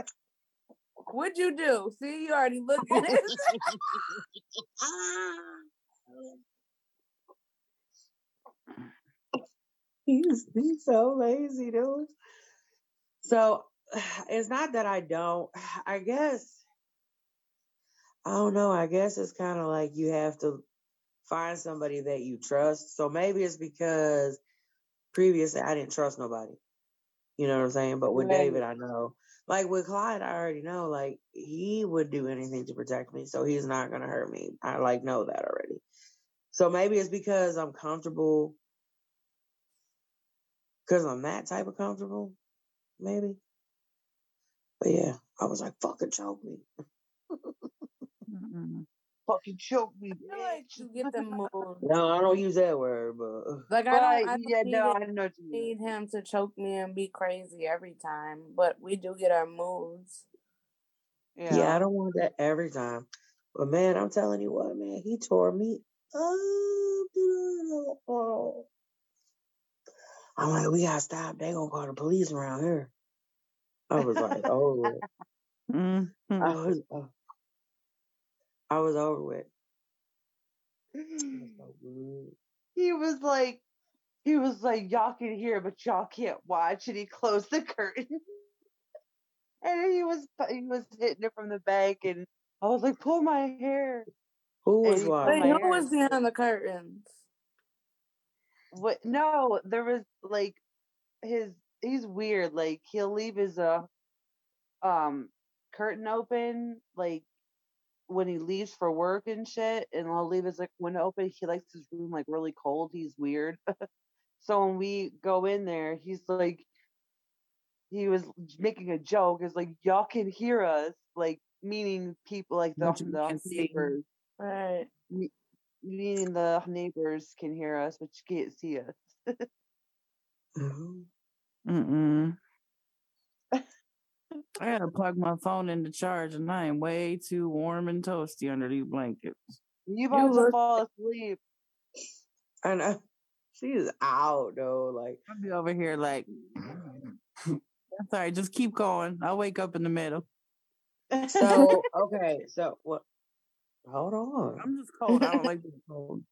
what'd you do? See, you already looking at it. he's he's so lazy, dude. So it's not that I don't. I guess I don't know. I guess it's kind of like you have to find somebody that you trust. So maybe it's because previously I didn't trust nobody. You know what I'm saying? But with Right. David, I know. Like with Clyde, I already know. Like he would do anything to protect me, so he's not gonna hurt me. I like know that already. So maybe it's because I'm comfortable, because I'm that type of comfortable. Maybe. But yeah, I was like, "Fucking choke me." Fucking choke me, I feel like you get the mood. No, I don't use that word, but Like I don't, I don't yeah, need, no, it- I know you need him to choke me and be crazy every time, but we do get our moods. Yeah. yeah, I don't want that every time. But man, I'm telling you what, man, he tore me up. I'm like, we gotta stop. They gonna call the police around here. I was like, oh, Mhm. I was, oh. I was over with. It was so good. he was like, he was like, y'all can hear, but y'all can't watch, and he closed the curtain. and he was he was hitting it from the back, and I was like, pull my hair. Who was watching? Wait, who was behind the curtains? What? No, there was like his. He's weird. Like he'll leave his uh um curtain open, like when he leaves for work and shit, and I'll leave his like window open. He likes his room like really cold. He's weird. so when we go in there, he's like, he was making a joke. Is like y'all can hear us, like meaning people like the, the neighbors, Right. meaning the neighbors can hear us, but you can't see us. Mhm. I gotta plug my phone into charge, and I am way too warm and toasty under these blankets. You about to look- fall asleep. And uh, know. She's out though. Like, I'll be over here like, sorry, just keep going. I'll wake up in the middle. so okay. So what? Hold on. I'm just cold. I don't like being cold.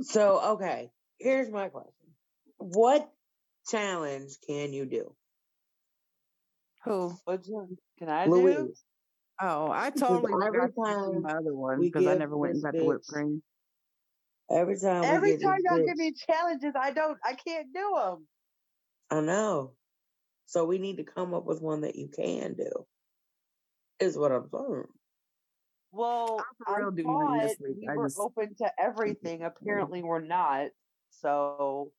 So okay. Here's my question: What challenge can you do, Who? What you- can I do? Oh, I Because totally every forgot to time my other one because I never went and this got the whipped cream. Every time. we Every time y'all bitch- give me challenges, I don't, I can't do them. I know. So we need to come up with one that you can do. Is what I'm saying. Well, for I do one this thought week. we I were just- open to everything. Apparently, we're not. So,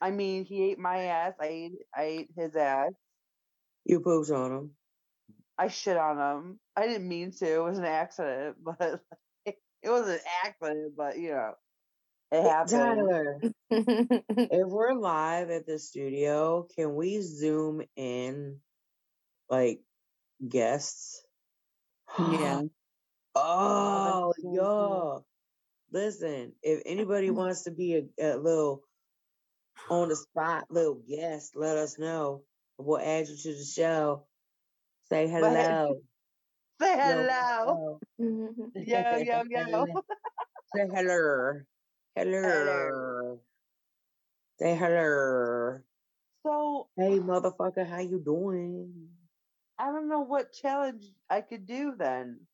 I mean, he ate my ass. I ate, I ate his ass. You pooped on him. I shit on him. I didn't mean to. It was an accident, but it was an accident. But you know, it happened. Tyler, if we're live at the studio, can we zoom in like guests? Yeah. Oh, so yeah. Listen, if anybody wants to be a, a little on the spot little guest, let us know. We'll add you to the show. Say hello. Say Yo, hello. hello. Yo, yo, yo. Say hello. Hello. Say hello. So Hey, motherfucker, how you doing? I don't know what challenge I could do then.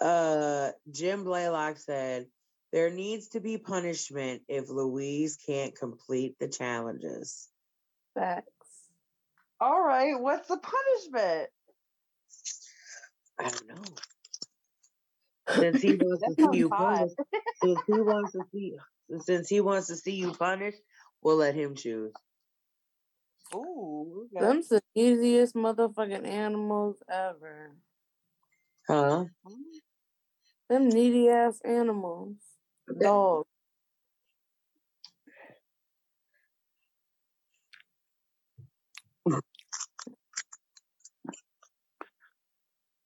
Uh, Jim Blaylock said there needs to be punishment if Louise can't complete the challenges. Facts. All right, what's the punishment? I don't know. Since he wants to see you hot. punished, since he wants to see, since he wants to see you punished, we'll let him choose. Ooh, okay. Them's the easiest motherfucking animals ever. Huh? Hmm. Them needy ass animals. Dogs.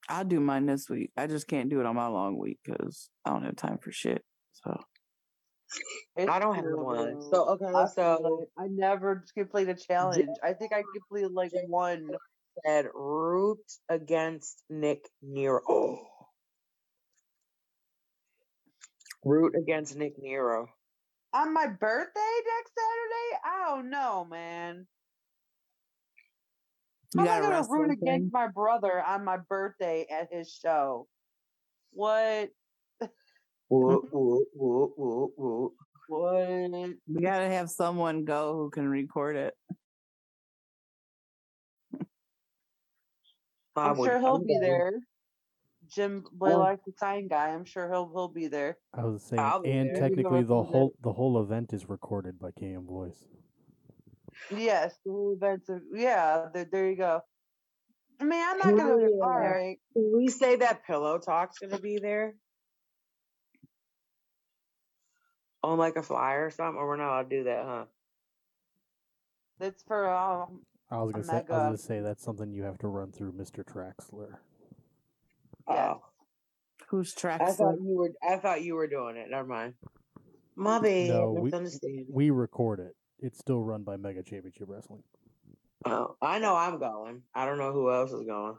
I'll do mine this week. I just can't do it on my long week because I don't have time for shit. So It's I don't have true, one. So okay, I so. I never completed a challenge. I think I completed like one. said root against Nick Nero. Root against Nick Nero. On my birthday next Saturday? I don't know, man. You How am a I gonna wrestling root against my brother on my birthday at his show? What? Whoop, whoop, whoop, whoop, whoop. What? We gotta have someone go who can record it. I'm would- sure he'll be I'm there. Jim Blaylock, the sign guy. I'm sure he'll he'll be there. I was saying, I'll and there. You know technically the I'm saying? whole the whole event is recorded by KM Voice. Yes, the whole events are. Yeah, there, there you go. I mean, I'm not gonna. we, uh, All right. Can we say that Pillow Talk's gonna be there? On like a flyer or something, or we're not allowed to do that, huh? That's for um. I was gonna say, I was gonna say that's something you have to run through Mr. Traxler. Yes. Oh. Who's track? I thought you were. I thought you were doing it. Never mind. My bad. No, we- understand. We record it. It's still run by Mega Championship Wrestling. Oh, I know I'm going. I don't know who else is going.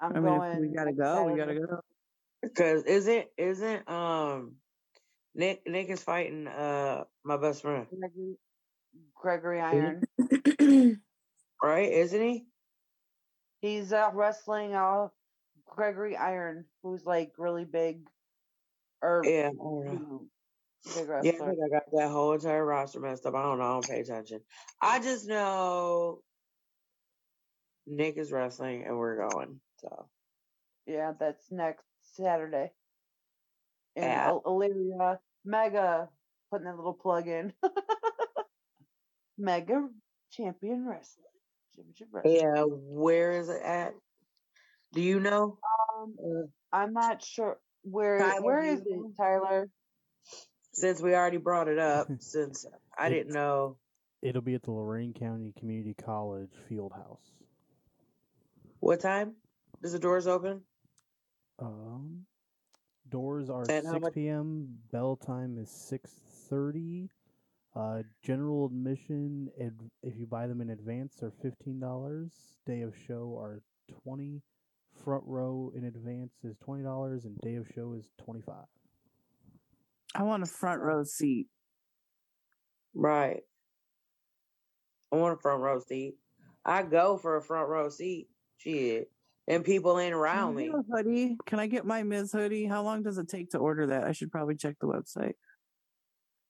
I'm I mean, going. we gotta next go. We gotta go. Cause isn't isn't um Nick Nick is fighting uh my best friend Gregory, Gregory Iron. right? Isn't he? He's uh, wrestling uh, Gregory Iron, who's like really big. Or Yeah. I don't know. know, big Yeah, I wrestler. think I got that whole entire roster messed up. I don't know. I don't pay attention. I just know Nick is wrestling and we're going. So Yeah, that's next Saturday. And Yeah. Illyria Mega putting that little plug in. Mega Champion Wrestling. Championship Wrestling. yeah, where is it at? Do you know? Um, Uh, I'm not sure where. Tyler, where do is you it. Tyler? since we already brought it up, since I didn't know It'll be at the Lorain County Community College Field House. what time does the doors open? Um, doors are And 6 p.m. Bell time is 6:30. Uh, general admission, ad- if you buy them in advance, are fifteen dollars. Day of show are twenty. Front row in advance is twenty dollars, and day of show is twenty-five. I want a front row seat. Right. I want a front row seat. I go for a front row seat. Shit. And people ain't around Can me. a hoodie? Can I get my Ms. hoodie? How long does it take to order that? I should probably check the website.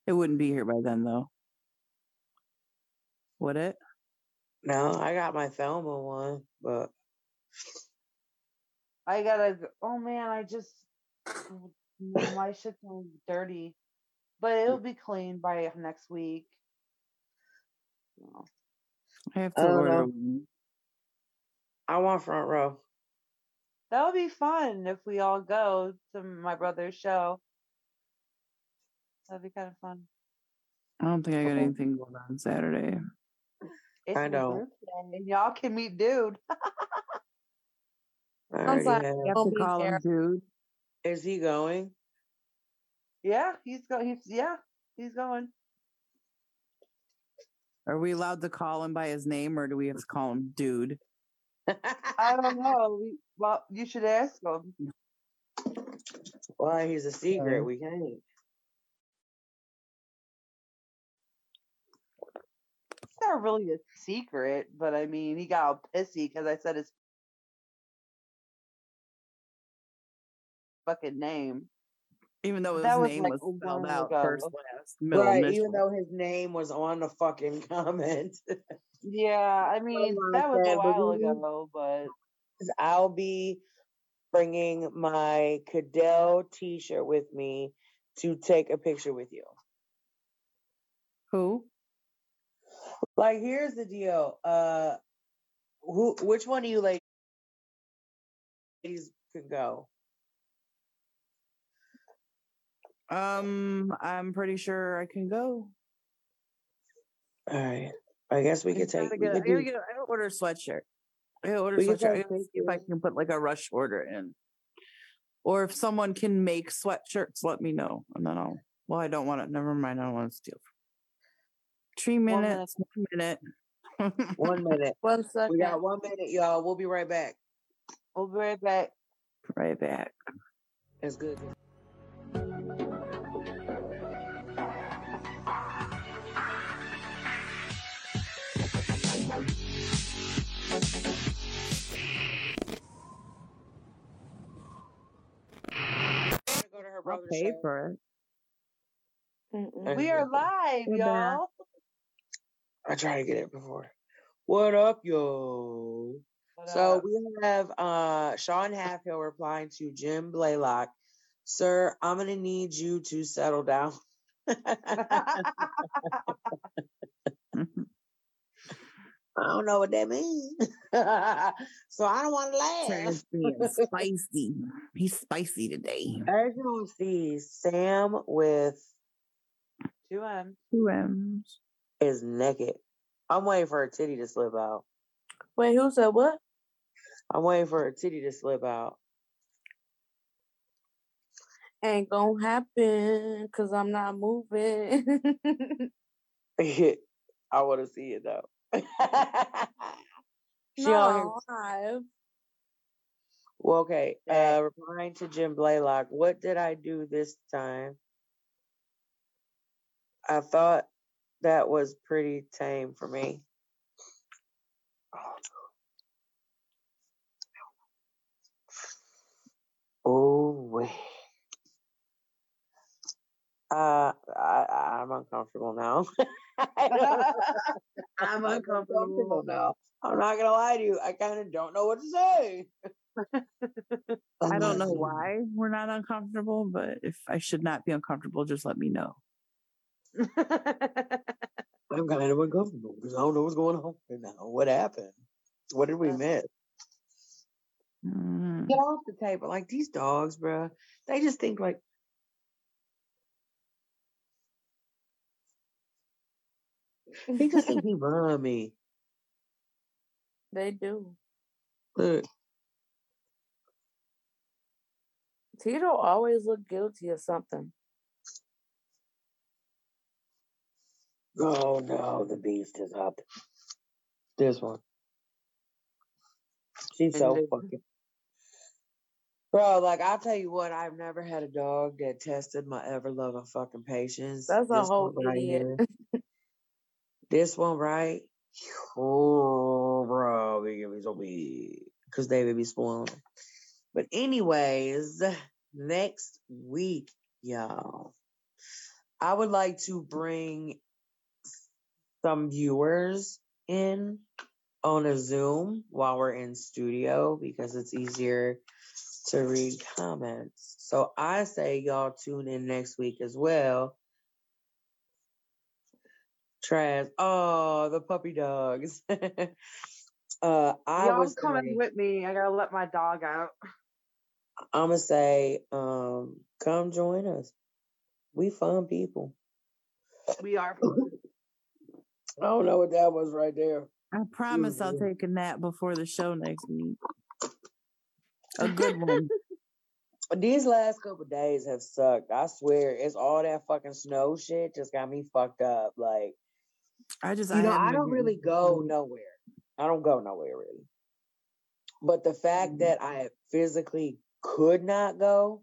It wouldn't be here by then, though. Would it? No, I got my Thelma one, but I gotta. Oh man, I just my shit's all dirty, but it'll be clean by next week. I have to don't order know. one. I want front row. That'll be fun if we all go to my brother's show. That'd be kind of fun. I don't think I got Okay. anything going on Saturday. It's I my know. and y'all can meet dude. I Sounds already like, you have to call him there. dude. Is he going? yeah, he's going. He's yeah, he's going. Are we allowed to call him by his name, or do we have to call him dude? I don't know. We, well, you should ask him. Why he's a secret. We can't. It's not really a secret, but I mean, he got all pissy because I said his fucking name. Even though his That was name like was spelled while out ago. first, last, middle, Right, initial. even though his name was on the fucking comment. Yeah, I mean, my that was a God, but while we- ago, but I'll be bringing my Cadell t-shirt with me to take a picture with you. Who? Like, here's the deal. Uh, who? Which one of you ladies can go? Um, I'm pretty sure I can go. All right. I guess we I could gotta take. We get a- could I gotta do, get a- I gotta order a sweatshirt. I gotta order a sweatshirt. I gotta see if I can put like a rush order in. Or if someone can make sweatshirts, let me know. And then I'll well, I don't want to never mind, I don't want to steal. Three One minute. minutes, one minute. one minute. One second. We got one minute, y'all. We'll be right back. we'll be right back. right back. It's good. Go to I'll pay show. for it. Mm-mm. We are live, We're y'all. I tried to get it before. What up, yo? What So up? we have uh Sean Halfhill replying to Jim Blaylock. Sir, I'm gonna need you to settle down. I don't know what that means. so I don't want to laugh. Being spicy. He's spicy today. As you can see, Sam with Two M. Two M's. is naked. I'm waiting for her titty to slip out. Wait, who said what? I'm waiting for her titty to slip out. Ain't gonna happen because I'm not moving. I want to see it though. she no, I've Well, okay. Uh, replying to Jim Blaylock, what did I do this time? I thought that was pretty tame for me. Oh, wait. Uh, I, I'm uncomfortable now. I'm uncomfortable now. I'm not gonna lie to you. I kind of don't know what to say. I don't know why we're not uncomfortable, but if I should not be uncomfortable, just let me know. I'm kind of uncomfortable because I don't know what's going on right now. What happened? What did we miss? Mm. Get off the table. Like these dogs, bruh. They just think like. He just think he run me. they do. Look, Tito always look guilty of something. oh no, the beast is up. This one. She's so fucking. Bro, like I'll tell you what, I've never had a dog that tested my ever loving fucking patience. That's a This whole right idiot. here. This one, right? Oh, bro, they give me so big because they be spoiling. But anyways, next week, y'all, I would like to bring some viewers in on a Zoom while we're in studio because it's easier to read comments. So I say y'all tune in next week as well. Trash. Oh, the puppy dogs. uh, I Y'all was coming with me. I gotta let my dog out. I'm gonna say, um, come join us. We fun people. We are. I don't know what that was right there. I promise I'll Mhm. take a nap before the show next week. A good one. These last couple days have sucked. I swear, it's all that fucking snow shit just got me fucked up. Like, I just you know, I don't really go nowhere. I don't go nowhere really. But the fact Mhm. that I physically could not go,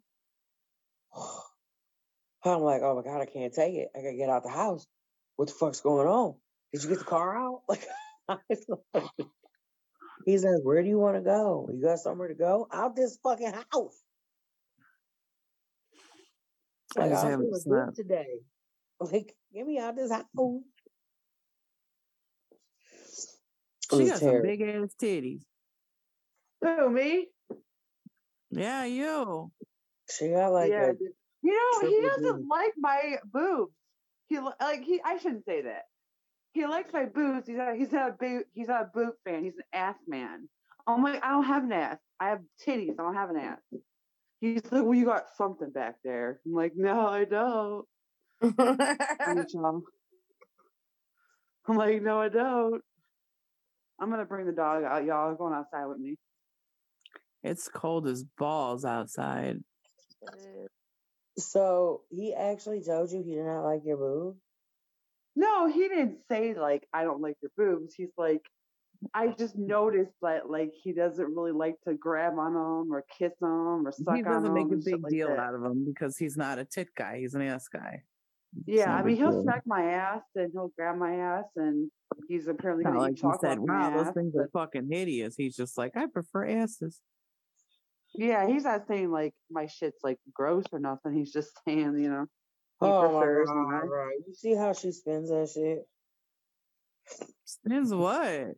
I'm like, oh my god, I can't take it. I gotta get out the house. What the fuck's going on? Did you get the car out? Like, he says, where do you want to go? You got somewhere to go? Out this fucking house. I Like, haven't feeling good today. Like, get me out this house. It She got some big ass titties. Who me? Yeah, you. She got like yeah. a. You know, he doesn't D. like my boobs. He like he. I shouldn't say that. He likes my boobs. He's not. He's not a boot. He's not a boot fan. He's an ass man. I'm like, I don't have an ass. I have titties. I don't have an ass. He's like, well, you got something back there. I'm like, no, I don't. I'm like, no, I don't. I'm gonna bring the dog out. Y'all are going outside with me. It's cold as balls outside. So he actually told you he did not like your boob? No, he didn't say like I don't like your boobs. He's like, I just noticed that like he doesn't really like to grab on them or kiss them or suck on them. He doesn't make a big like deal that. out of them because he's not a tit guy. He's an ass guy. It's Yeah, I mean he'll deal. smack my ass and he'll grab my ass and he's apparently Not gonna like eat he chocolate said, wow, those ass. things but- are fucking hideous. He's just like, I prefer asses. Yeah, he's not saying like my shit's like gross or nothing. He's just saying, you know, he Oh my prefers god, mine. right. You see how she spins that shit? Spins what?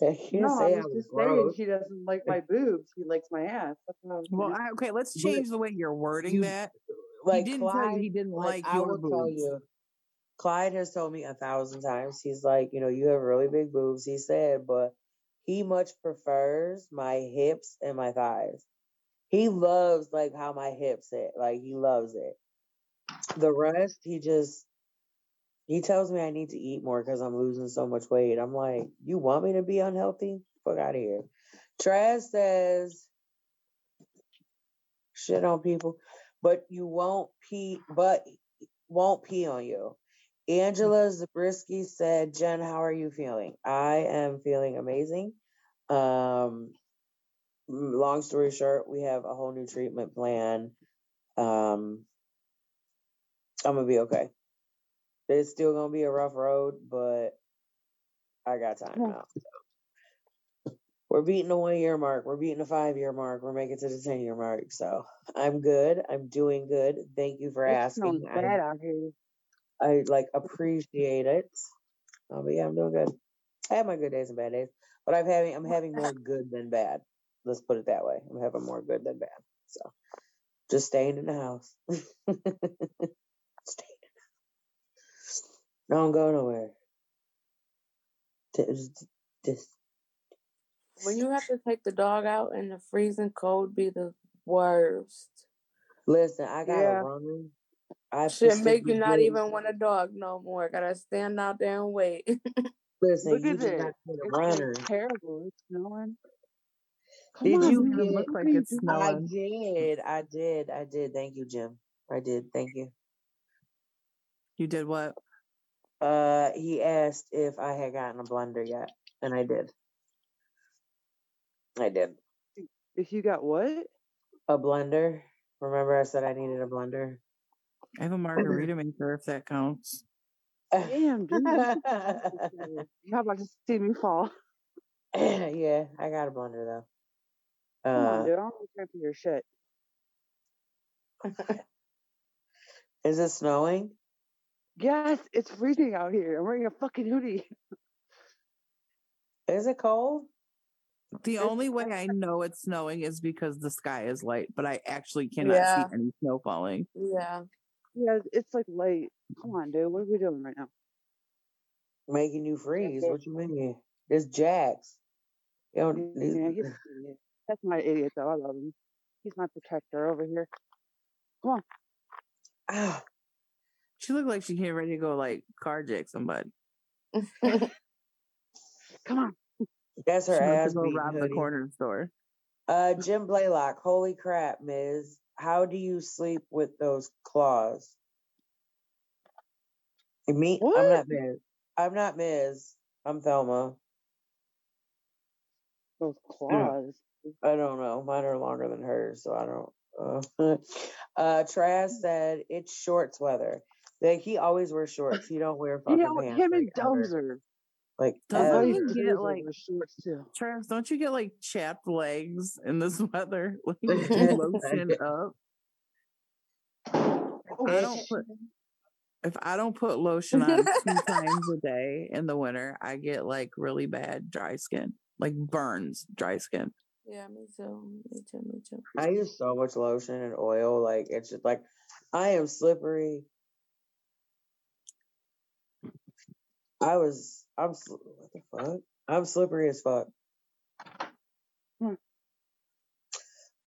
That No, say I I was was just saying gross. he doesn't like my boobs. He likes my ass. That's what I was Well. I, okay, let's change the way you're wording that. Like he didn't Clyde, tell you he didn't like, like, your boobs. you, Clyde has told me a thousand times. He's like, you know, you have really big boobs. He said, but he much prefers my hips and my thighs. He loves like how my hips sit. Like he loves it. The rest, he just he tells me I need to eat more because I'm losing so much weight. I'm like, you want me to be unhealthy? Fuck out of here. Trash says shit on people. But you won't pee, but won't pee on you. Angela Zabriskie said, Jen, how are you feeling? I am feeling amazing. Um, long story short, we have a whole new treatment plan. Um, I'm gonna be okay. It's still gonna be a rough road, but I got time now. We're beating the one year mark. We're beating the five year mark. We're making it to the 10 year mark. So I'm good. I'm doing good. Thank you for It asking. I, bad out here. I like appreciate it. Oh, but yeah, I'm doing good. I have my good days and bad days, but I'm having I'm having more good than bad. Let's put it that way. I'm having more good than bad. So just staying in the house. staying in the house. Don't go nowhere. Just, just When you have to take the dog out and the freezing cold be the worst. listen. I got Yeah. a runner. I should make you not even want a dog no more. Gotta stand out there and wait. Listen, Look you at just this. got to It's terrible. It's snowing. Come Did on, you man. Get? look like are you it's doing? I did. I did. I did. Thank you, Jim. I did. Thank you. You did what? Uh, he asked if I had gotten a blender yet, and I did. I did. If you got what? A blender. Remember, I said I needed a blender. I have a margarita maker if that counts. Damn, dude. How about to see me fall? yeah, I got a blender though. Come on, Uh, dude. I don't care for your shit. is it snowing? Yes, it's freezing out here. I'm wearing a fucking hoodie. Is it cold? The only way I know it's snowing is because the sky is light, but I actually cannot Yeah. see any snow falling. yeah. Yeah, it's like late. Come on, dude. What are we doing right now? Making you freeze? What you mean? It's Jax. You don't. Yeah, he's an idiot. That's my idiot though. I love him. He's my protector over here. Come on. Ah, She looked like she came ready to go like carjack somebody. Come on. That's her She went ass to go beating rob the corner store. Uh, Jim Blaylock. Holy crap, Ms. How do you sleep with those claws? Me? I'm not Ms. I'm not Ms. I'm Thelma. Those claws. I don't know. Mine are longer than hers, so I don't. Uh, uh Trash said it's shorts weather. Like he always wears shorts. He don't wear fucking You know, pants. him and like, ever. Dozer. Like Doesn't I thought he he get, get like- like shorts too. Travis, don't you get like chapped legs in this weather? Like lotion up. I don't put if I don't put lotion on two times a day in the winter, I get like really bad dry skin, like burns, dry skin. Yeah, me too. Me too. Me too. I use so much lotion and oil. Like it's just like I am slippery. I was. I'm. What the fuck? I'm slippery as fuck. Hmm.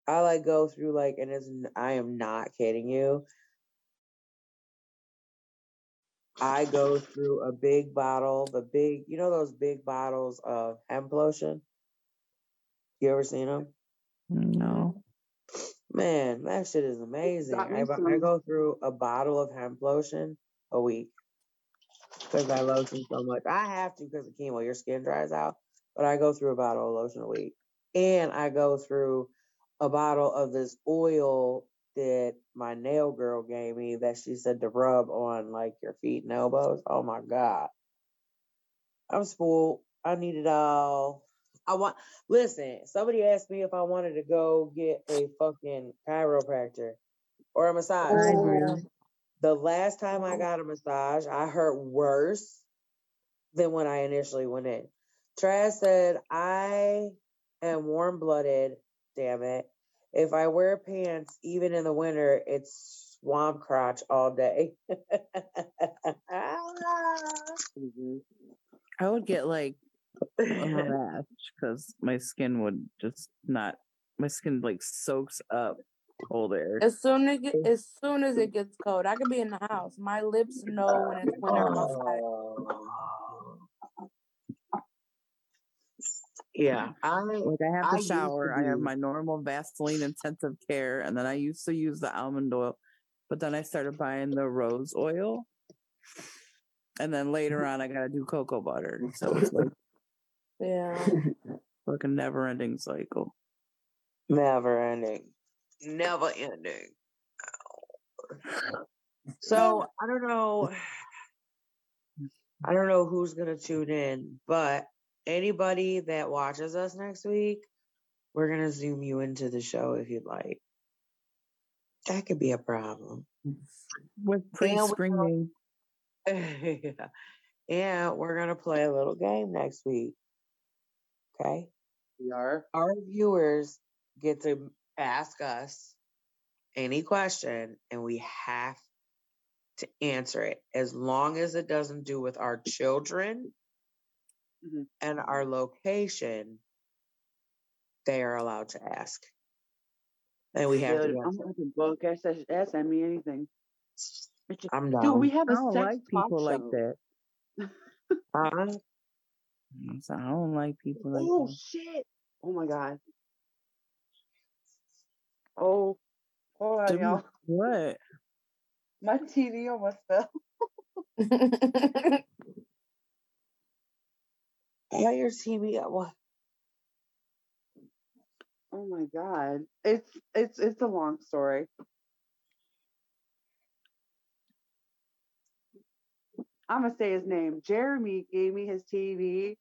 I like go through like, and it's. I am not kidding you. I go through a big bottle, the big, you know, those big bottles of hemp lotion. You ever seen them? No. Man, that shit is amazing. got I, I go through a bottle of hemp lotion a week because I lotion so much. I have to because of chemo. Your skin dries out, but I go through a bottle of lotion a week, and I go through a bottle of this oil that my nail girl gave me that she said to rub on like your feet and elbows. Oh my god, I'm spoiled. I need it all. I want. Listen, somebody asked me if I wanted to go get a fucking chiropractor or a massage. Oh. The last time I got a massage, I hurt worse than when I initially went in. Trash said, I am warm blooded, damn it. If I wear pants, even in the winter, it's swamp crotch all day. Mhm. I would get like a rash because my skin would just not. My skin like soaks up cold air. As soon as it, as soon as it gets cold, I could be in the house. My lips know when it's winter outside. Oh. Yeah, I Like I have I to to shower, I have my normal Vaseline intensive care, and then I used to use the almond oil, but then I started buying the rose oil. And then later on I gotta do cocoa butter. So it's like Yeah. like a never ending cycle. never ending, never ending. So I don't know. I don't know who's gonna tune in, but anybody that watches us next week, we're gonna zoom you into the show if you'd like. That could be a problem. With pre-screening. yeah. And we're gonna play a little game next week. Okay. We are. Our viewers get to ask us any question and we have to answer it as long as it doesn't do with our children Mhm. and our location they are allowed to ask and we have Dude, to I'm answer. open book. Ask, ask me anything. Bitch, i'm Dude, down we have I a don't sex like talk people like that. Uh-uh. I don't like people like Oh that. shit! Oh my god. Oh, hold on, Dude, y'all. What? My TV almost fell. yeah your tv at what Oh my god. It's it's it's a long story. I'm gonna say his name. Jeremy gave me his TV,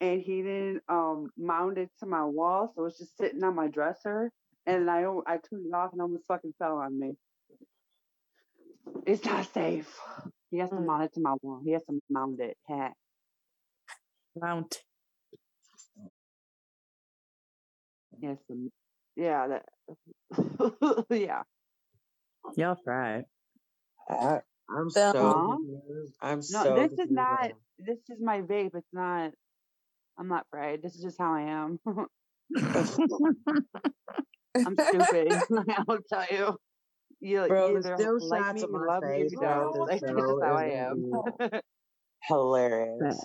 and he didn't um mount it to my wall, so it's just sitting on my dresser. And I I turned it off, and almost fucking fell on me. It's not safe. He has to Mm. mount it to my wall. He has to mount it. Hat. Mount. He has to. Yeah. That. yeah. Y'all try. I, i'm Tell so me. confused. i'm No, so this is not. right. This is my vape. It's not. I'm not fried. This is just how I am. I'm stupid. I'll tell you. You, Bro, you either still like shots me, of you love me, you throughout don't. this Like, this is how is I am. hilarious.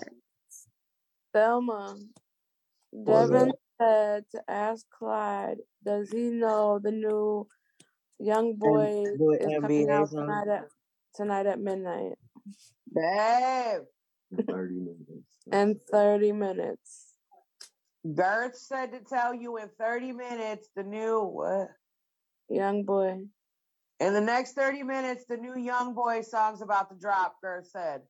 Thelma. Devin said to ask Clyde, does he know the new Young Boy boy is coming out song? tonight at tonight at midnight Babe, 30 minutes. in thirty minutes. Garth said to tell you in 30 minutes the new what? Young Boy. In the next 30 minutes, the new Young Boy song's about to drop, Garth said.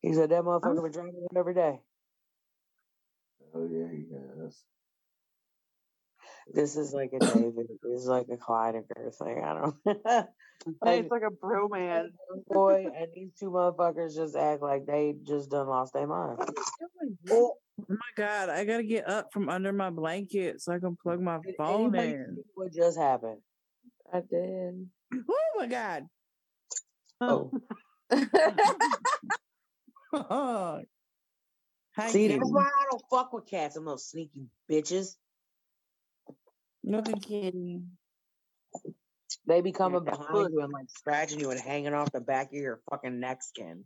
He said that motherfucker been dropping it every day. Oh, yeah, he has. This is like a David. This is like a Clyde and Garth thing. I don't Hey, it's like a bromance. Young Boy and these two motherfuckers just act like they just done lost their mind. Oh my god, I gotta get up from under my blanket so I can plug my Did phone in. what just happened? I did. Oh my god. Oh. Hi, See, that's why I don't fuck with cats. I'm those sneaky bitches. Look at kitty. They be coming that behind pussy. you and like scratching you and hanging off the back of your fucking neck skin.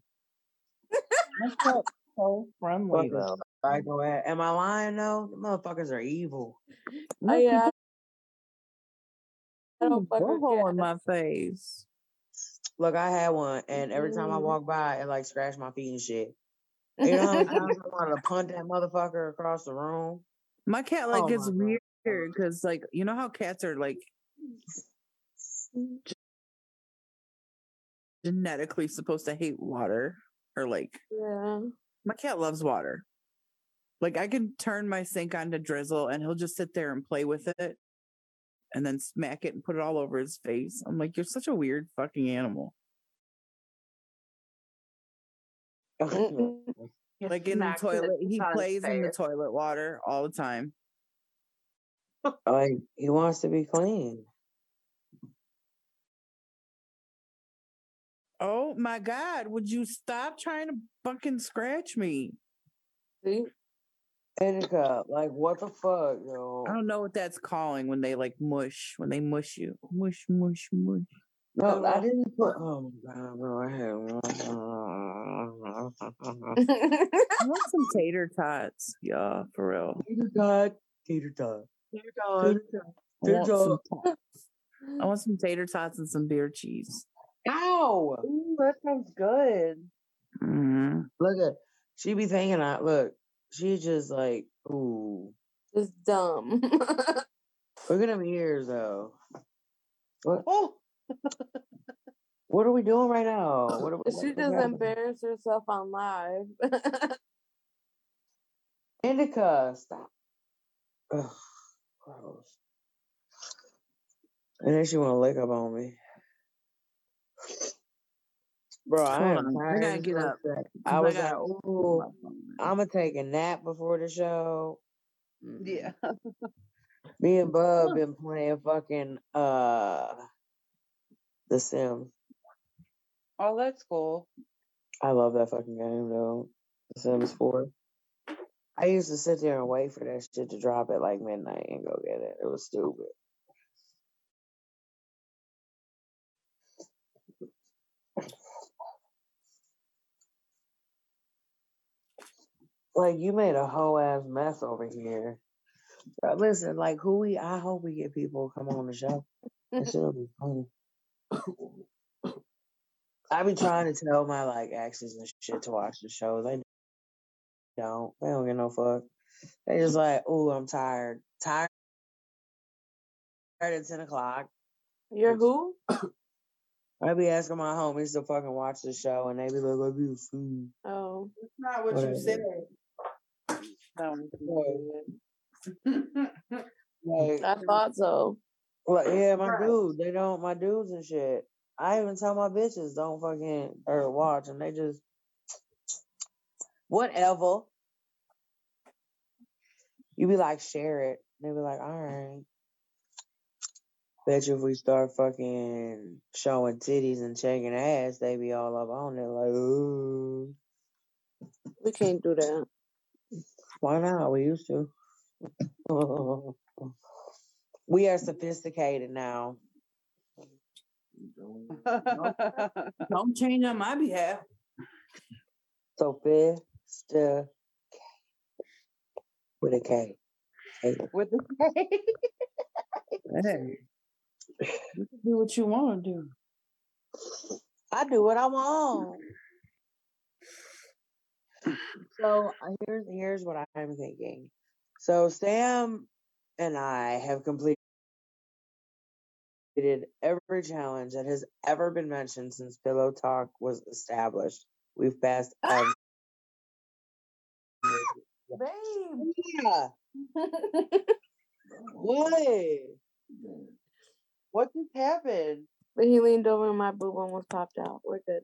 That's so, so friendly Fucking though. Right, go ahead. Am I lying though? The motherfuckers are evil. Oh yeah. I don't fuck with in my face. Look, I had one, and every time I Mm. walk by, it like scratched my feet and shit. You know how many times I wanted to punt that motherfucker across the room? My cat like Oh gets my God. Weird because like you know how cats are like genetically supposed to hate water or like yeah. my cat loves water. Like I can turn my sink on to drizzle and he'll just sit there and play with it and then smack it and put it all over his face. I'm like, you're such a weird fucking animal. Like in the toilet, he plays in the toilet water all the time. like he wants to be clean. Oh my god, would you stop trying to fucking scratch me? See? Indica, like what the fuck, yo? I don't know what that's calling when they like mush, when they mush you. Mush, mush, mush. No, I didn't put. Oh my god, bro! I had. I want some tater tots, y'all, for real. Tater tot, tater tot, Tater tater tot. tot, I want some I want some tater tots and some beer cheese. Ow! Ooh, that sounds good. Mm. Look at she be thinking. I look. She just like ooh. Just dumb. Look at them ears though. What? Oh, What are we doing right now? What are we? she what- just what- embarrassed herself on live. Indica, stop. Ugh, gross. And then she want to lick up on me. Bro, I am on, I tired. gotta get up. I was like, ooh, I'm gonna take a nap before the show. Yeah. Me and Bub been playing fucking uh The Sims. Oh, that's cool. I love that fucking game though. The Sims 4. I used to sit there and wait for that shit to drop at like midnight and go get it. It was stupid. Like you made a whole ass mess over here. But listen, like who we I hope we get people to come on the show. That shit'll be funny. I be trying to tell my like exes and shit to watch the show. They don't. They don't get no fuck. They just like, oh, I'm tired. Tired Tired at ten o'clock. You're who? I be asking my homies to fucking watch the show, and they be like, "I be food." Oh, That's not what Whatever. you said. That Like, I thought so. Well, yeah, my Right. dude, they don't, my dudes and shit. I even tell my bitches don't fucking or watch, and they just whatever. You be like, share it. They be like, all right. Bet you if we start fucking showing titties and checking ass, they be all up on it like, ooh. We can't do that. Why not? We used to. we are sophisticated now. Don't change on my behalf. Sophisticated. With a K. K. With the Hey, you can do what you want to do. I do what I want. So uh, here's here's what I'm thinking. So Sam and I have completed every challenge that has ever been mentioned since Pillow Talk was established. We've passed every. Babe. Yeah. What? what just happened? But he leaned over and my boob almost popped out. We're good.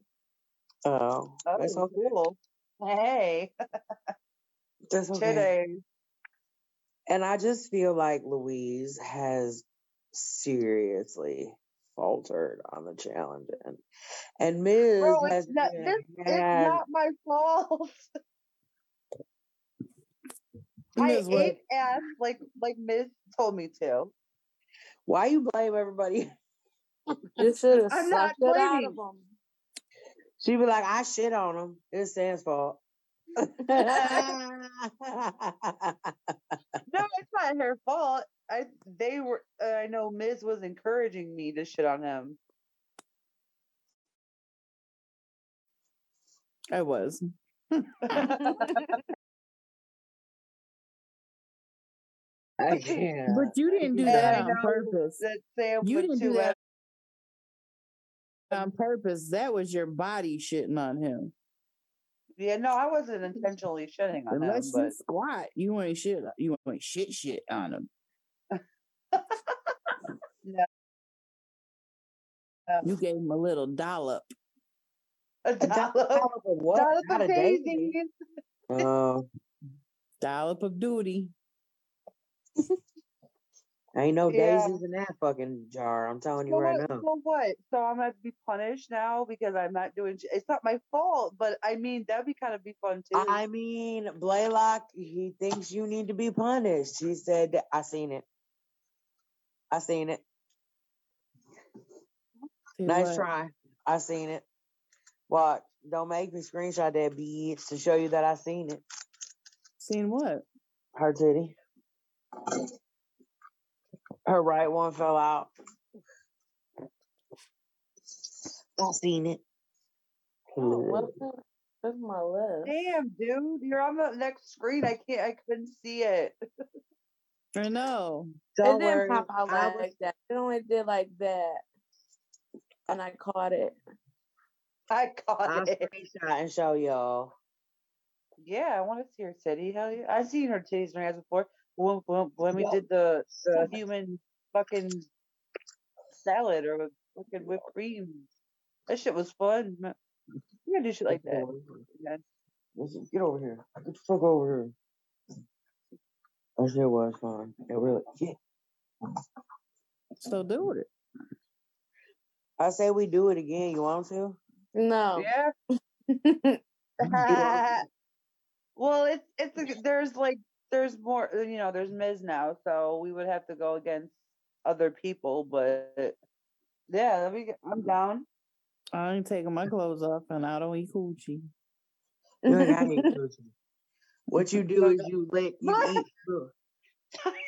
Oh, that's Oh, okay. cool. Hey, That's okay. today. And I just feel like Louise has seriously faltered on the challenge, and and Ms. Bro, has it's not, been- this is had- not my fault. I Ms. what? ate ass like like Miz told me to. Why you blame everybody? You should have I'm not it out blaming. of him. She be like, I shit on him. It's Sam's fault. No, it's not her fault. I they were. Uh, I know Miz was encouraging me to shit on him. I was. I can't. But you didn't do that on purpose. that Sam You didn't do that out- on purpose. That was your body shitting on him. Yeah, no, I wasn't intentionally shitting on him, Unless but you squat, you ain't shit. You ain't shit shit on him. no. You gave him a little dollop. A A dollop dollop, of what? dollop Not of a daisies. Oh, Dollop of duty. ain't no Yeah. daisies in that fucking jar. I'm telling you So right what, now. so what? So I'm gonna be punished now because I'm not doing. It's not my fault, but I mean that'd be kind of be fun too. I mean, Blaylock, he thinks you need to be punished. He said, I seen it. I seen it. See Nice what? try. I seen it. What? Don't make me screenshot that bitch to show you that I seen it. Seen what? Her titty. Her right one fell out. I seen it. Oh, what hmm. the? That's my list. Damn, dude, you're on the next screen. I can't. I couldn't see it. I know. Don't it didn't worry. pop out I like was, that. It only did like that, and I caught it. I caught I'll it. screenshot and show y'all. Yeah, I want to see her titty. Hell yeah. I've seen her titties and her ass before. When, when, when we did the, the human fucking salad or fucking whipped cream. That shit was fun. man. You gotta do shit like that. man. Listen, Get over here. Get the fuck over here. That shit was fun. It really. Yeah. So do it. I say we do it again. You want to? No. Yeah. well, it's it's a, there's like there's more you know there's Miz now, so we would have to go against other people, but yeah, let me get, I'm down. I ain't taking my clothes off and I don't eat coochie. You ain't gotta coochie. What you do is you lick, you eat.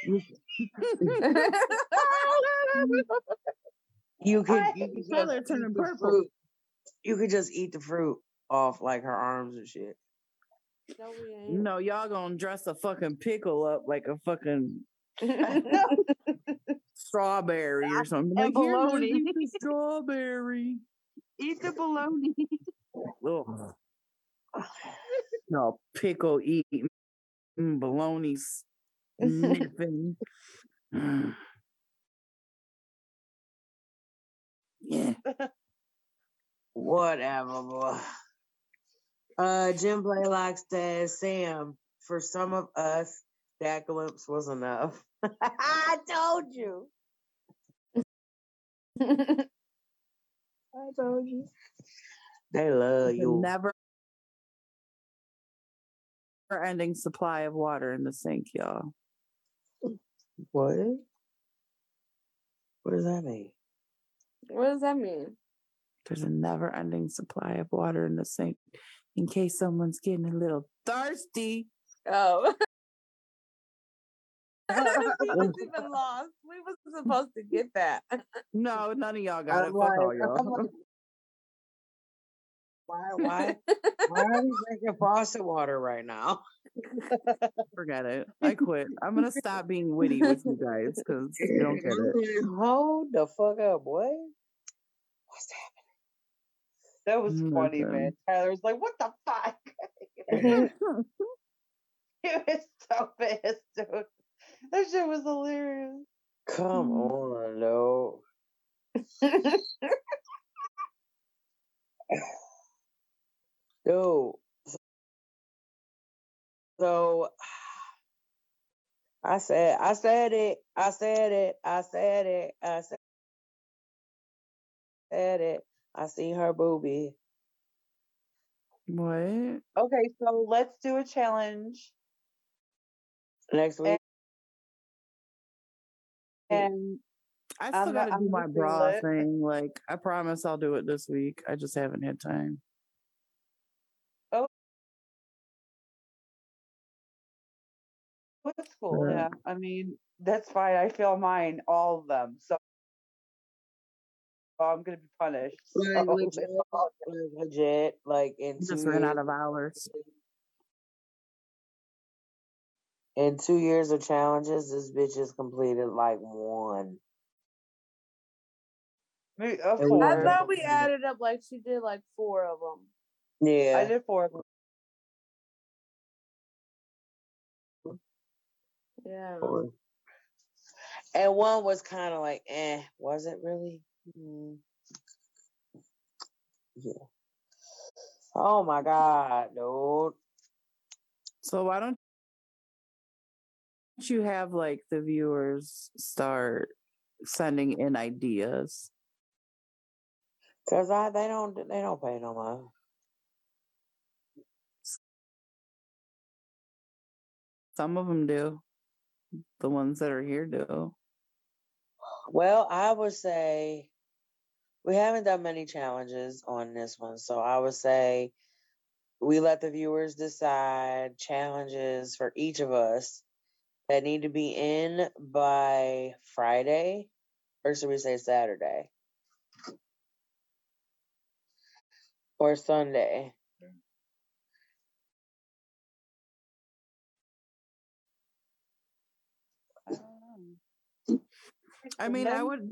You, you could, you could just Color eat turning the purple. fruit. You could just eat the fruit off like her arms and shit. No, we ain't. No, y'all gonna dress a fucking pickle up like a fucking strawberry or something. Like, here, eat the strawberry. Eat the bologna. Ugh. No, pickle eating, bologna sniffing. Yeah. Whatever, boy. Uh, Jim Blaylock says, Sam, for some of us, that glimpse was enough. I told you. I told you. They love you. never ending supply of water in the sink, y'all. What? What does that mean? what does that mean? There's a never ending supply of water in the sink in case someone's getting a little thirsty. Oh. we was even lost. We was supposed to get that. No, none of y'all got it. I'm Fuck all y'all. Like, Why, why, why are we drinking faucet water right now? Forget it. I quit. I'm gonna stop being witty with you guys because you don't get it. Hold the fuck up, boy. What's That was funny, Nothing. man. Tyler was like, "What the fuck?" he was so pissed, dude. That shit was hilarious. Come mm-hmm. on, no. Dude. So I said, I said it, I said it, I said it, I said I said it. I see her boobie. What? Okay, so let's do a challenge, Next week. and I I'm still not- gotta I'm do my gonna do bra it. thing. Like I promise I'll do it this week. I just haven't had time. Oh. That's cool. Yeah. Yeah, I mean that's fine. I feel mine, all of them. So I'm gonna be punished. Like so legit, like legit, like in two Just ran out years, of hours. in two years of challenges, this bitch has completed like one. Me- Of And I thought we added up like she did like four of them. Yeah. I did four of them. Yeah. Or- And one was kind of like, eh, was it really? Mm. Yeah. Oh my God, dude. So why don't you have like the viewers start sending in ideas? Cause I they don't they don't pay no mind. Some of them do. The ones that are here do. Well, I would say we haven't done many challenges on this one, so I would say we let the viewers decide challenges for each of us that need to be in by Friday, or should we say Saturday? Or Sunday. I don't know. I mean, I would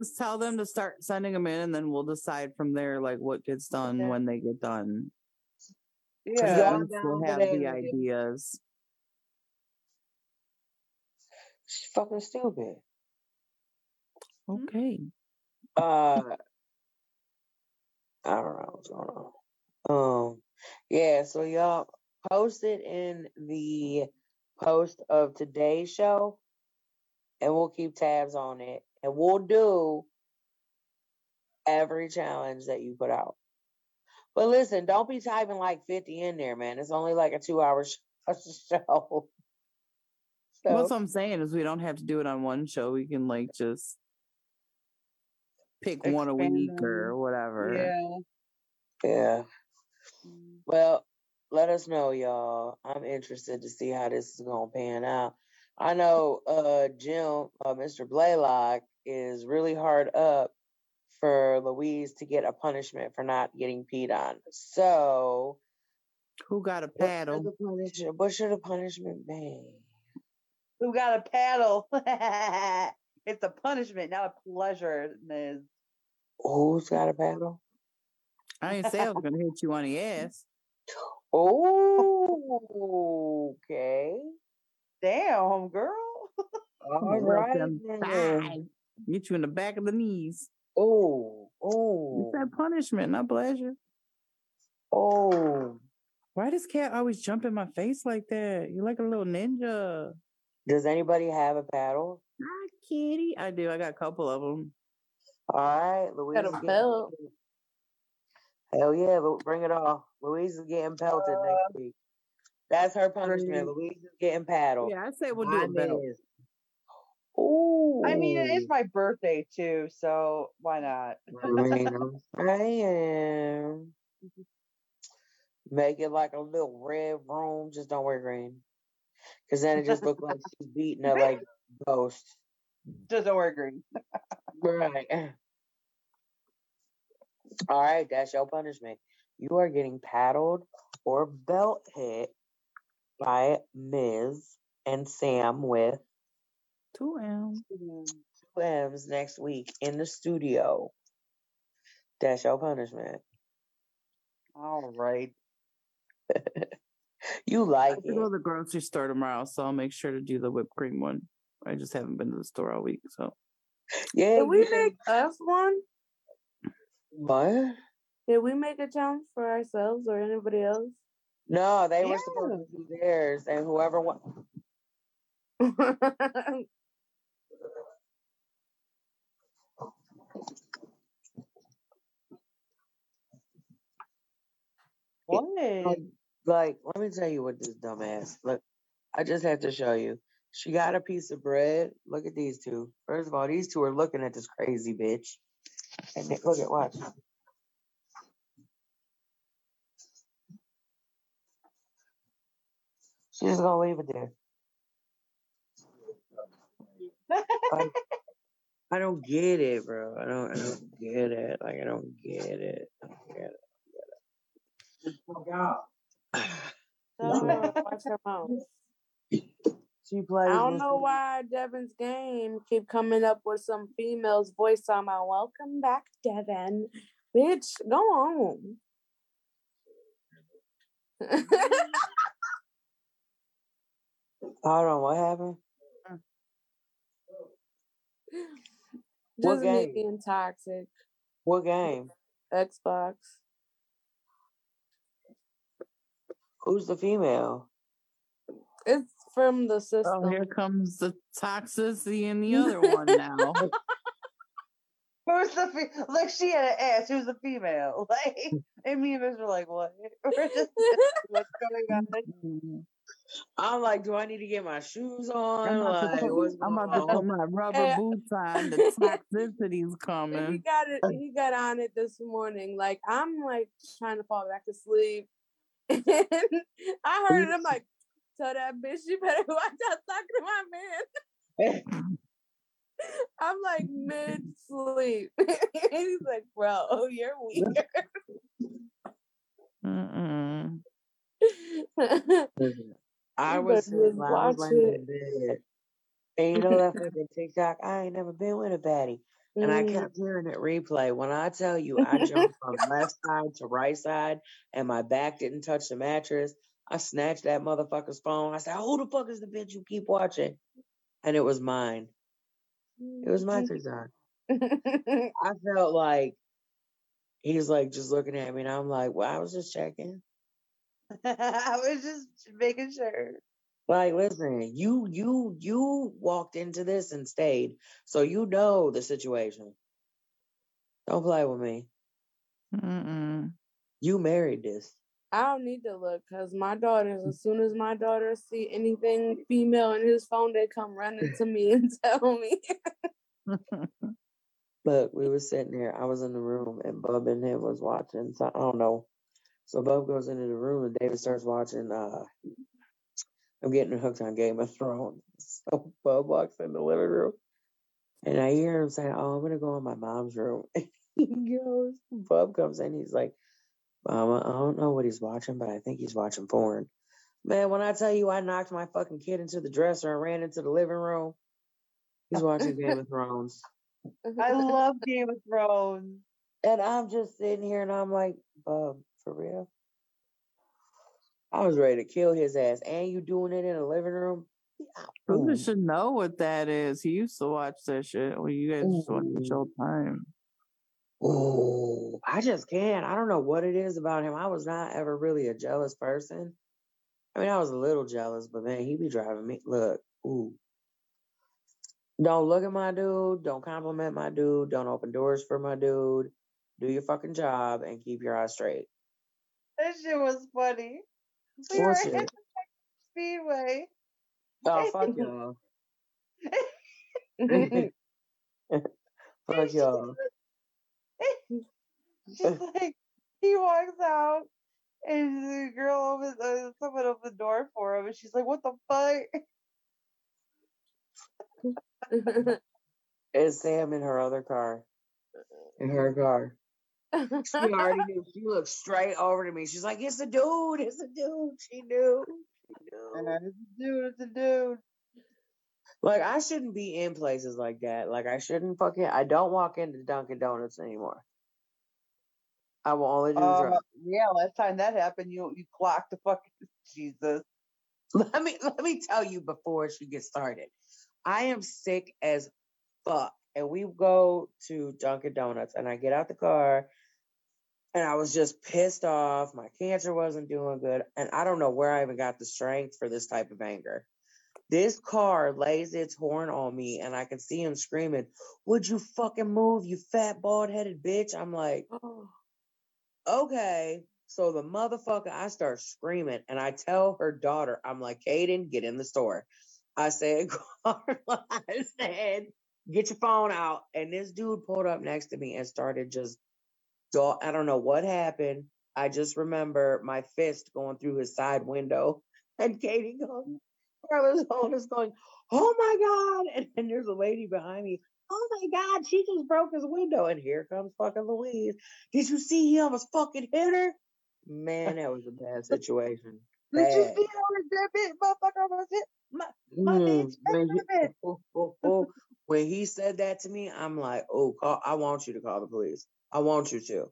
just just tell them to start sending them in, and then we'll decide from there, like what gets done Okay. when they get done. Yeah. at we'll have the ideas. She's fucking stupid. Okay. Uh, I don't know what's going on. Um, yeah, so y'all post it in the post of today's show, and we'll keep tabs on it, and we'll do every challenge that you put out. But listen, don't be typing like 50 in there, man. It's only like a two hour show. So, What's I'm saying is we don't have to do it on one show. We can like just pick one a Expand week or whatever. Yeah. yeah. Mm. Well, let us know, y'all. I'm interested to see how this is gonna pan out. I know uh Jim, uh, Mr. Blaylock, is really hard up for Louise to get a punishment for not getting peed on. So Who got a what should paddle? the punishment what should the punishment be? Who got a paddle? it's a punishment, not a pleasure, Ms. Who's got a paddle? I didn't say I was gonna hit you on the ass. Oh okay. Damn, girl. All Right right. them then. thighs. Get you in the back of the knees. Oh, oh. It's that punishment, not pleasure. oh. Why does cat always jump in my face like that? You're like a little ninja. Does anybody have a paddle? Hi, kitty. I do. I got a couple of them. All right, Louise. Got a is belt. Hell yeah, bring it on. Louise is getting pelted next uh, week. That's her punishment. Louise is getting paddled. Yeah, I say we'll do a belt. Ooh. I mean, it is my birthday too, so why not? I I'm. Mm-hmm. Make it like a little red room. Just don't wear green. Because then it just looks like she's beating a like ghost. Just don't wear green. Right. All right, that's your punishment. You are getting paddled or belt hit by Ms. and Sam with Two M's. two M's next week in the studio. That's your punishment. All right. You I like have to go to the grocery store tomorrow, so I'll make sure to do the whipped cream one. I just haven't been to the store all week, so Yeah. Did we you make us one? what? Did we make a challenge for ourselves or anybody else? No, they were supposed to do theirs, and whoever won. What? Um, like, let me tell you what this dumbass. Look, I just have to show you. She got a piece of bread. Look at these two. First of all, these two are looking at this crazy bitch. And then, look at watch. She's gonna leave it there. Like, I don't get it, bro. I don't. I don't get it. Like I don't get it. I don't get it. Fuck out. Tell her watch her mouth. She plays. I don't this- know why Devin's game keep coming up with some female's voice on my welcome back, Devin. Bitch, go on. Hold on. What happened? What Just me game? being toxic. What game? Xbox. Who's the female? It's from the system. oh, here comes the toxicity in the other one now. Who's the fe- like? She had an ass. Who's the female? Like, and me and Miss were like, what? We're just what's going on? I'm like, do I need to get my shoes on? I'm about, Like, to put, I'm going about to put my rubber Yeah. boots on. The toxicity's he coming. got it. He got on it this morning. Like I'm like trying to fall back to sleep, and I heard it. I'm like, tell that bitch you better watch out talking to my man. I'm like mid sleep. He's like, bro, oh, you're weird. Mm-mm. I was better just sitting, I was watch it. in. And you know that fucking TikTok? I ain't never been with a baddie. And I Mm. kept hearing it replay. When I tell you I jumped from left side to right side and my back didn't touch the mattress, I snatched that motherfucker's phone. I said, Who the fuck is the bitch you keep watching? And it was mine. It was my TikTok. I felt like he's like just looking at me and I'm like, Well, I was just checking. I was just making sure. Like, listen, you you you walked into this and stayed, so you know the situation. Don't play with me. Mm-mm. You married this. I don't need to look because my daughters, as soon as my daughters see anything female in his phone, they come running to me and tell me. Look, we were sitting here. I was in the room, and Bub and him was watching. So I don't know. So Bub goes into the room, and David starts watching. uh I'm getting hooked on Game of Thrones. So Bub walks in the living room, and I hear him saying, "Oh, I'm gonna go in my mom's room." he goes. Bub comes in. He's like, "Mama, I don't know what he's watching, but I think he's watching porn." Man, when I tell you I knocked my fucking kid into the dresser and ran into the living room, he's watching Game of Thrones. I love Game of Thrones. And I'm just sitting here and I'm like, Bub, for real? I was ready to kill his ass. And you doing it in the living room? Yeah, Brother should know what that is. He used to watch that shit when you guys used to watch the show time. Ooh, I just can't. I don't know what it is about him. I was not ever really a jealous person. I mean, I was a little jealous, but man, he be driving me. Look, ooh. Don't look at my dude. Don't compliment my dude. Don't open doors for my dude. Do your fucking job and keep your eyes straight. That shit was funny. We were Bullshit. at the Speedway. Oh, fuck y'all. fuck y'all. She's like, he walks out, and the girl opens, uh, someone opened the door for him, and she's like, "What the fuck?" It's Sam in her other car. In her car. She already knew. She looked straight over to me. She's like, it's a dude. It's a dude. She knew. She And knew. it's a dude, it's a dude. Like, I shouldn't be in places like that. Like, I shouldn't fucking, I don't walk into Dunkin' Donuts anymore. I will only do Uh, yeah, last time that happened, you you clocked the fucking Jesus. Let me, let me tell you before she gets started. I am sick as fuck. And we go to Dunkin' Donuts and I get out the car and I was just pissed off. My cancer wasn't doing good. And I don't know where I even got the strength for this type of anger. This car lays its horn on me and I can see him screaming, Would you fucking move, you fat bald headed bitch? I'm like, Oh. okay. So the motherfucker, I start screaming and I tell her daughter, I'm like, Kaden, get in the store. I said, Carla, I said, get your phone out. And this dude pulled up next to me and started just, dog- I don't know what happened. I just remember my fist going through his side window and Katie going, phone is going, oh my God. And then there's a lady behind me. Oh my God, she just broke his window. And here comes fucking Louise. Did you see him? Was fucking hit her? Man, that was a bad situation. Did you see how that bitch motherfucker was hit? My, my Mm, bitch, when, my he, bitch. oh, oh, oh, when he said that to me, I'm like, oh, call, I want you to call the police. I want you to.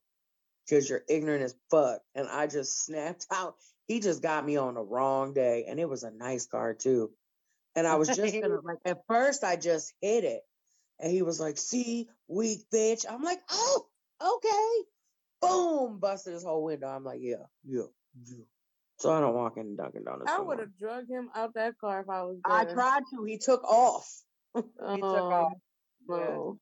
Because you're ignorant as fuck. And I just snapped out. He just got me on the wrong day. And it was a nice car, too. And I was just gonna, like, at first, I just hit it. And he was like, see, weak bitch. I'm like, oh, okay. Boom, busted his whole window. I'm like, yeah, yeah, yeah. So I don't walk in Dunkin' Donuts. I would have drug him out that car if I was I tried to. He took off. He took Oh, off.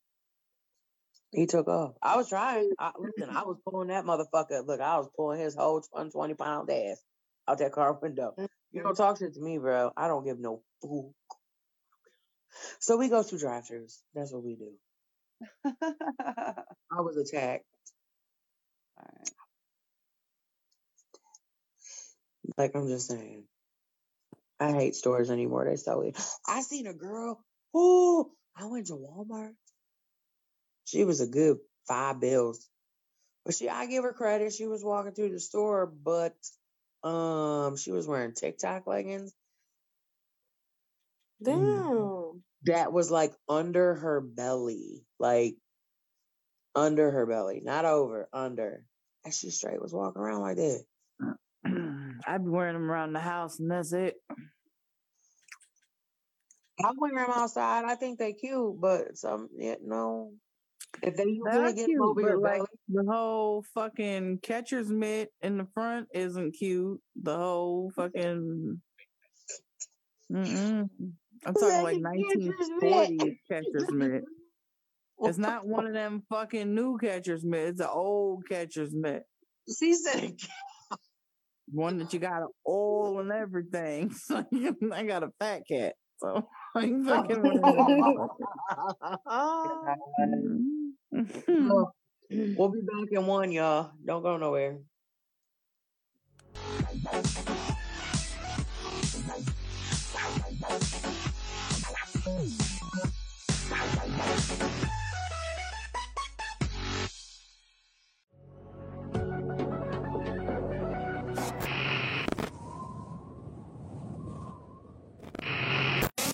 He took off. I was trying. I, listen, I was pulling that motherfucker. Look, I was pulling his whole 120 pound ass out that car window. Mm-hmm. You don't talk shit to me, bro. I don't give no fool. So we go through drive-throughs. That's what we do. I was attacked. Like I'm just saying. I hate stores anymore. They so weird. I seen a girl. Ooh, I went to Walmart. She was a good five bills. But she I give her credit. She was walking through the store, but um she was wearing TikTok leggings. Damn. That was like under her belly. Like under her belly. Not over, under. And she straight was walking around like that. I'd be wearing them around the house, and that's it. I'm wear them outside. I think they cute, but some yeah, no. If they really get cute, over your like belly, the whole fucking catcher's mitt in the front isn't cute. The whole fucking. Mm-mm. I'm talking like Like a catcher's mitt. 1940s catcher's mitt. It's not one of them fucking new catcher's mitt. It's an old catcher's mitt. she said One that you got oil and everything. I got a fat cat. So I ain't oh. fucking motherfucker. Well, we'll be back in one, y'all. Don't go nowhere.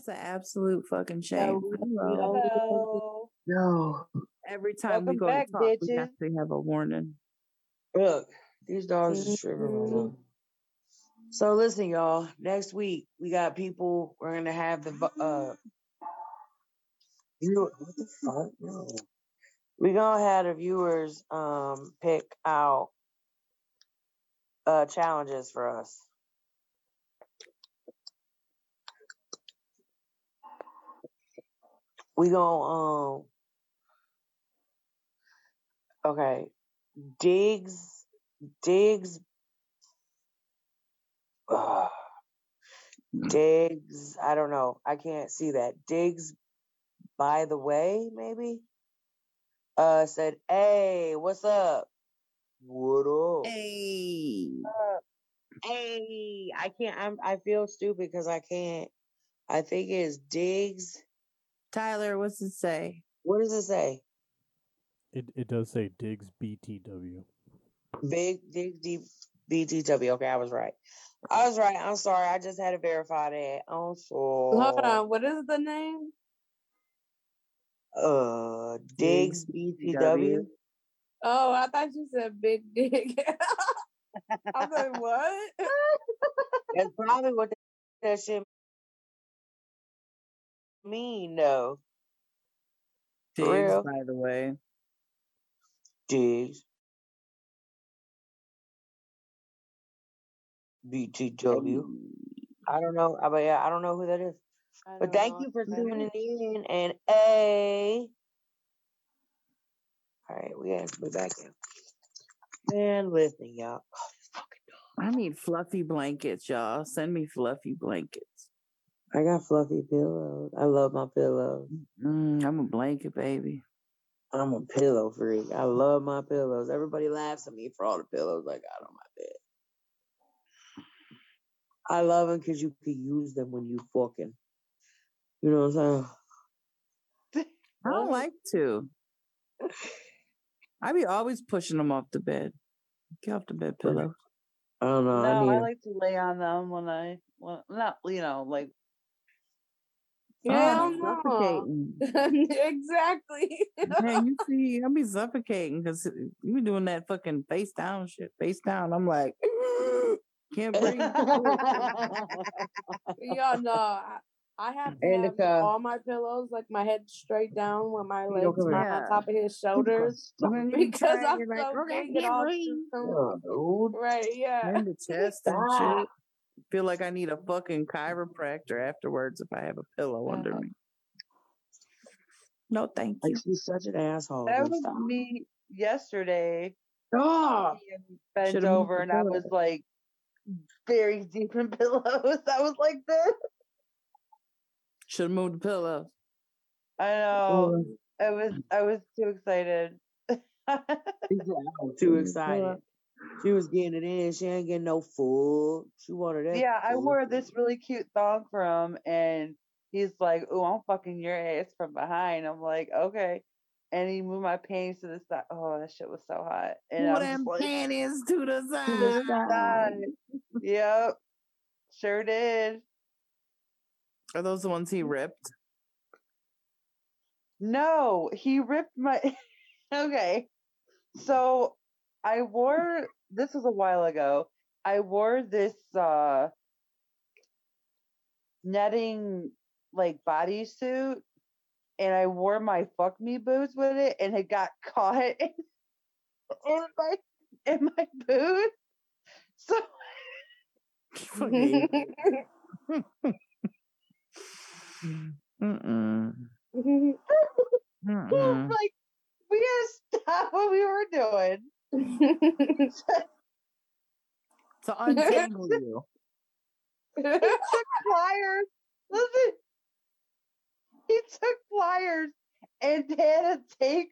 It's an absolute fucking shame. Yeah, Hello. Hello. No. Every time we go back, to talk, we bitches. have to have a warning. Look, these dogs are tripping right now. So listen, y'all. Next week we got people. We're gonna have the uh. You know, what the fuck? No. We gonna have the viewers um pick out uh challenges for us. We gonna um. Okay, Diggs, Diggs, uh, Diggs. I don't know. I can't see that. Diggs. By the way, maybe. Uh, said, "Hey, what's up? What up? Hey. Hey, I can't. I'm. I feel stupid because I can't. I think it's Diggs. Tyler, what's it say? What does it say? It it does say Diggs BTW. Big Diggs D BTW. Okay, I was right. I was right. I'm sorry. I just had to verify that. I'm sorry. Hold on. What is the name? Uh, Diggs BTW. Oh, I thought you said Big Dick. I was like, what? That's probably what that shit mean, though. For Diggs, real? by the way. Diggs. BTW. Um, I don't know. But yeah, I don't know who that is. But thank you for tuning is. in. And a. All right, we have to be back in. And listen, y'all. Oh, I need fluffy blankets, y'all. Send me fluffy blankets. I got fluffy pillows. I love my pillows. Mm, I'm a blanket baby. I'm a pillow freak. I love my pillows. Everybody laughs at me for all the pillows I got on my bed. I love them because you can use them when you fucking. You know what I'm saying? I don't like to. I be always pushing them off the bed. Get off the bed pillow. I don't know. No, I need I 'em. like to lay on them when I, when, not, you know, like, Hell I'm suffocating. exactly. Man, you see, I be suffocating because you be doing that fucking face down shit. Face down. I'm like, can't breathe. Y'all know I, I have to have all my pillows, like my head straight down with my legs come not here. on top of his shoulders. Because I'm you're like, so okay, big all. Yeah, dude. Right, yeah. In the chest and shit. Feel like I need a fucking chiropractor afterwards if I have a pillow under Uh-huh. me. No, thank you. Like she's such an asshole. that was Stop. me yesterday. Oh, being bent Should've over and I was like very deep in pillows. I was like this. Should have moved the pillow. I know. I was I was too excited. She said, I was too excited. She was getting it in. She ain't getting no food. She wanted that. yeah, I wore this really cute thong for him, and he's like, "Oh, I'm fucking your ass from behind." I'm like, "Okay," and he moved my panties to the side. Oh, that shit was so hot. And I Pull was them like, panties to the "To the side. side." Yep, sure did. Are those the ones he mm. ripped? No, he ripped my. okay, so I wore this was a while ago. I wore this uh netting like bodysuit, and I wore my fuck me boots with it, and it got caught in, in my in my boot. So Mm-mm. Mm-mm. like we had to stop what we were doing. To untangle you. he took pliers. Listen, he took pliers and had to take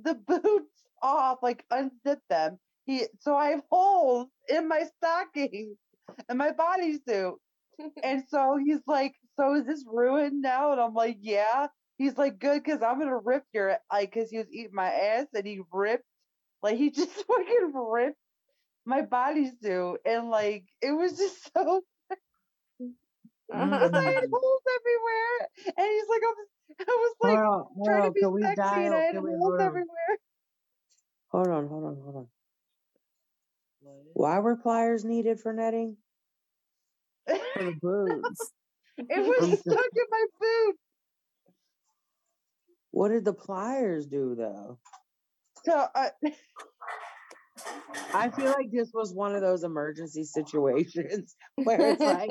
the boots off, like unzip them. He so I have holes in my stockings and my bodysuit. And so he's like, "So is this ruined now?" And I'm like, "Yeah." He's like, "Good, because I'm gonna rip your like," because he was eating my ass, and he ripped, like he just fucking ripped my bodysuit, and like it was just so I had Mm. holes everywhere, and he's like, I was, I was like Hold on, hold trying to be sexy, dial? and I had Can we holes hold everywhere. Hold on, hold on, hold on. Why were pliers needed for netting? For the boots. it was stuck in my boot. What did the pliers do though? So uh, I feel like this was one of those emergency situations where it's like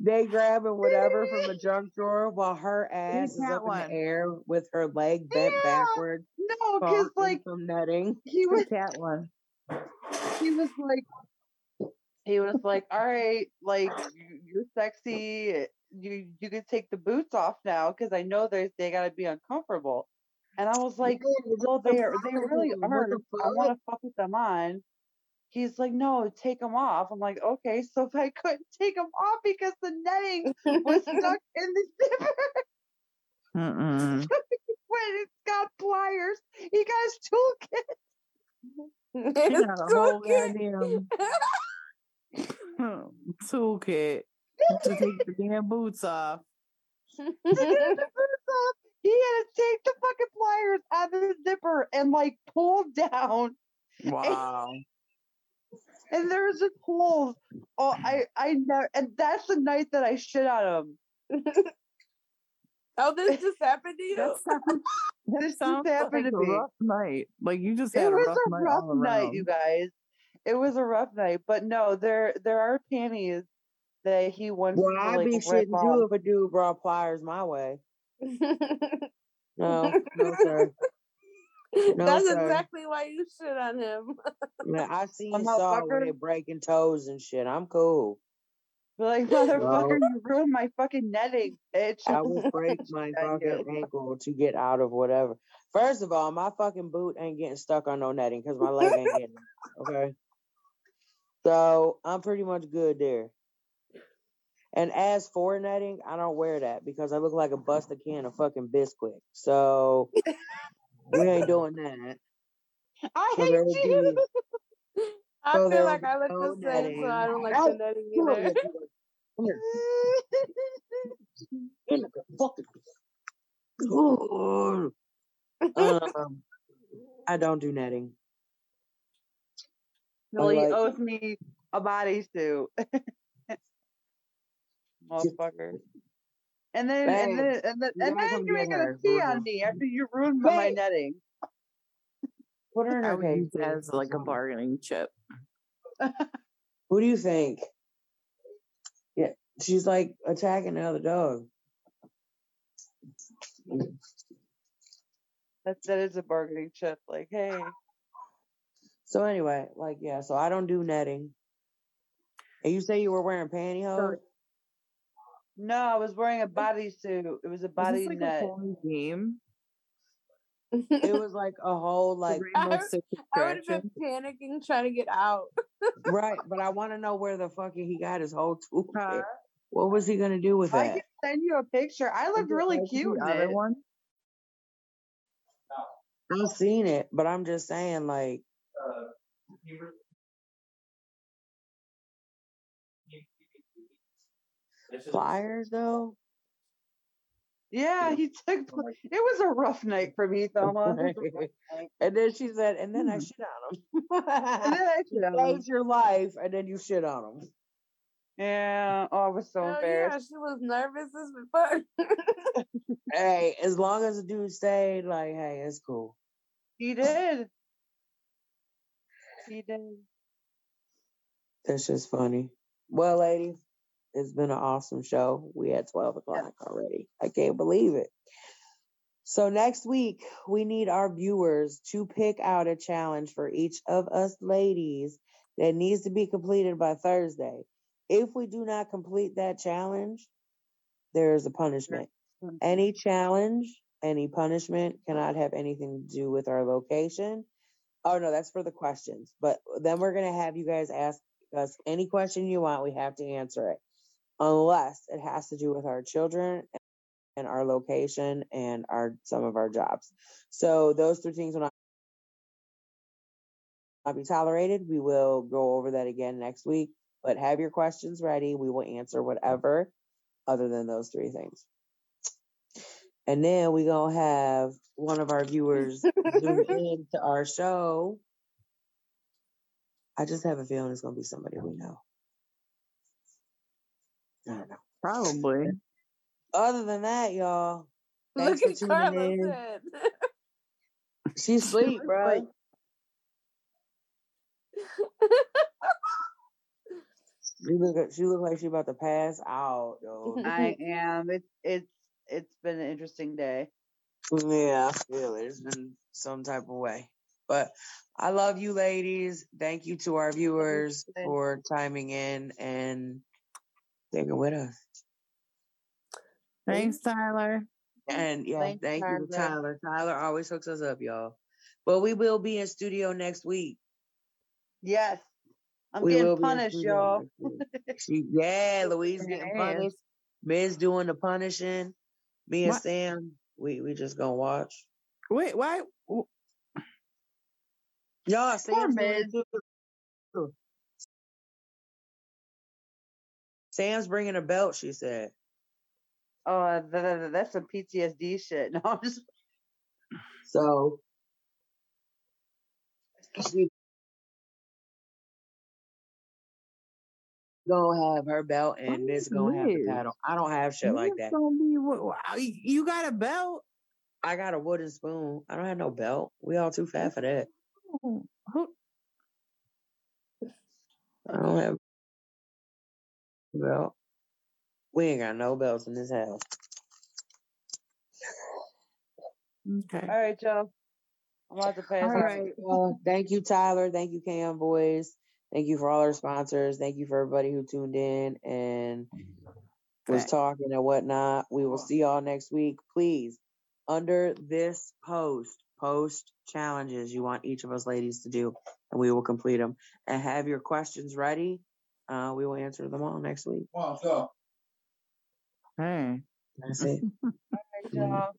they grabbing whatever from the junk drawer while her ass is up in the air with her leg bent Yeah. backwards, no, because like some netting. he was, That one. he was like, he was like, all right, like you- you're sexy. You you can take the boots off now because I know they they gotta be uncomfortable. And I was like, well, they are, they really are. I want to fuck with them on. He's like, no, take them off. I'm like, okay. So if I couldn't take them off because the netting was stuck in the zipper when it's got pliers, he got his toolkit. He got a whole goddamn toolkit to take the damn boots off. to get the boots off. He had to take the fucking pliers out of the zipper and like pull down, Wow. and there was just holes. Oh, I I never, and that's the night that I shit on him. oh, this just happened to you? That sounds, that This just sounds like happened a to me. rough night. Like you just had It a was rough a night rough all night, you guys. It was a rough night, but no, there there are panties that he wants Well, to I'd like be shitting too if a dude brought pliers my way. No, no, sir. No, That's sir. exactly why you shit on him. Man, I seen A Saw they breaking toes and shit. I'm cool. Be like, motherfucker, No. you ruined my fucking netting, bitch. I will break my fucking ankle to get out of whatever. First of all, my fucking boot ain't getting stuck on no netting because my leg ain't getting it. Okay. So I'm pretty much good there. And as for netting, I don't wear that because I look like a busted can of fucking Bisquick. So we ain't doing that. I hate you. be I So feel like I look no the same, so I don't like netting. the netting Come either. here, come here. Fucking. um, I don't do netting. well, he like- owes me a bodysuit. Motherfucker. And then, and then, and then, you and gotta then you get ain't gonna pee on me after you ruined my netting. Put her in I her cage. use that please. as like a bargaining chip. Who do you think? Yeah, she's like attacking another dog. That that is a bargaining chip. Like, hey, So anyway, like yeah, so I don't do netting. And you say you were wearing pantyhose? No, I was wearing a bodysuit. It was a Is body this like net. a game? It was like a whole like I Rainbow would- I would have been panicking trying to get out. right, but I want to know where the fuck he got his whole toolkit. Huh? What was he gonna do with it? I that? can send you a picture. I looked really Like the cute in other it. one? I've seen it, but I'm just saying, like, uh, flyers though. Yeah, he took. It was a rough night for me, Thelma. It was a rough night. and then she said, and then I Hmm. shit on And him. then I shit on him. Your life, and then you shit on him. Yeah. Oh, I was so Hell yeah, embarrassed. she was nervous as fuck. Hey, as long as the dude stayed, like, hey, it's cool. He did. He did. That's just funny. Well, ladies, it's been an awesome show. We had 12 o'clock already. I can't believe it. So next week, we need our viewers to pick out a challenge for each of us ladies that needs to be completed by Thursday. If we do not complete that challenge, there is a punishment. Mm-hmm. Any challenge, any punishment cannot have anything to do with our location. Oh no, that's for the questions. But then we're gonna have you guys ask us any question you want. We have to answer it, unless it has to do with our children and our location and our some of our jobs. So those three things will not not be tolerated. We will go over that again next week. But have your questions ready. We will answer whatever other than those three things. And then we gonna have one of our viewers zoom in to our show. I just have a feeling it's gonna be somebody we know. I don't know. Probably. Other than that, y'all, Look thanks for at tuning Carlos in. She's asleep, bro. She look she look like she about to pass out, yo. I am. It's it's it's been an interesting day. Yeah, I feel it. It's been some type of way. But I love you ladies. Thank you to our viewers for chiming in and sticking with us. Thanks, Tyler. And yeah, Thanks, thank you Tyler. Tyler. Tyler always hooks us up, y'all. But we will be in studio next week. Yes. I'm we getting will be in punished, y'all. She, yeah, Louise getting punished. Miz doing the punishing. Me and What? Sam, we we just gonna watch. Wait, why? Y'all, doing Miz. Sam's bringing a belt. She said. Oh, th- th- th- that's some PTSD shit. No, I'm just So she gonna have her belt and this gonna have the paddle. I don't have shit like that. be You got a belt? I got a wooden spoon. I don't have no belt. We all too fat for that. Who? I don't have a belt. We ain't got no belts in this house. Okay. all right, y'all. I'm about to pass All out. right. Well, thank you, Tyler. Thank you, Cam Boys. Thank you for all our sponsors. Thank you for everybody who tuned in and was Okay. talking and whatnot. We will see y'all next week. Please, under this post, post challenges you want each of us ladies to do, and we will complete them. And have your questions ready. Uh, we will answer them all next week. Come on. Hey. That's it. All right, y'all.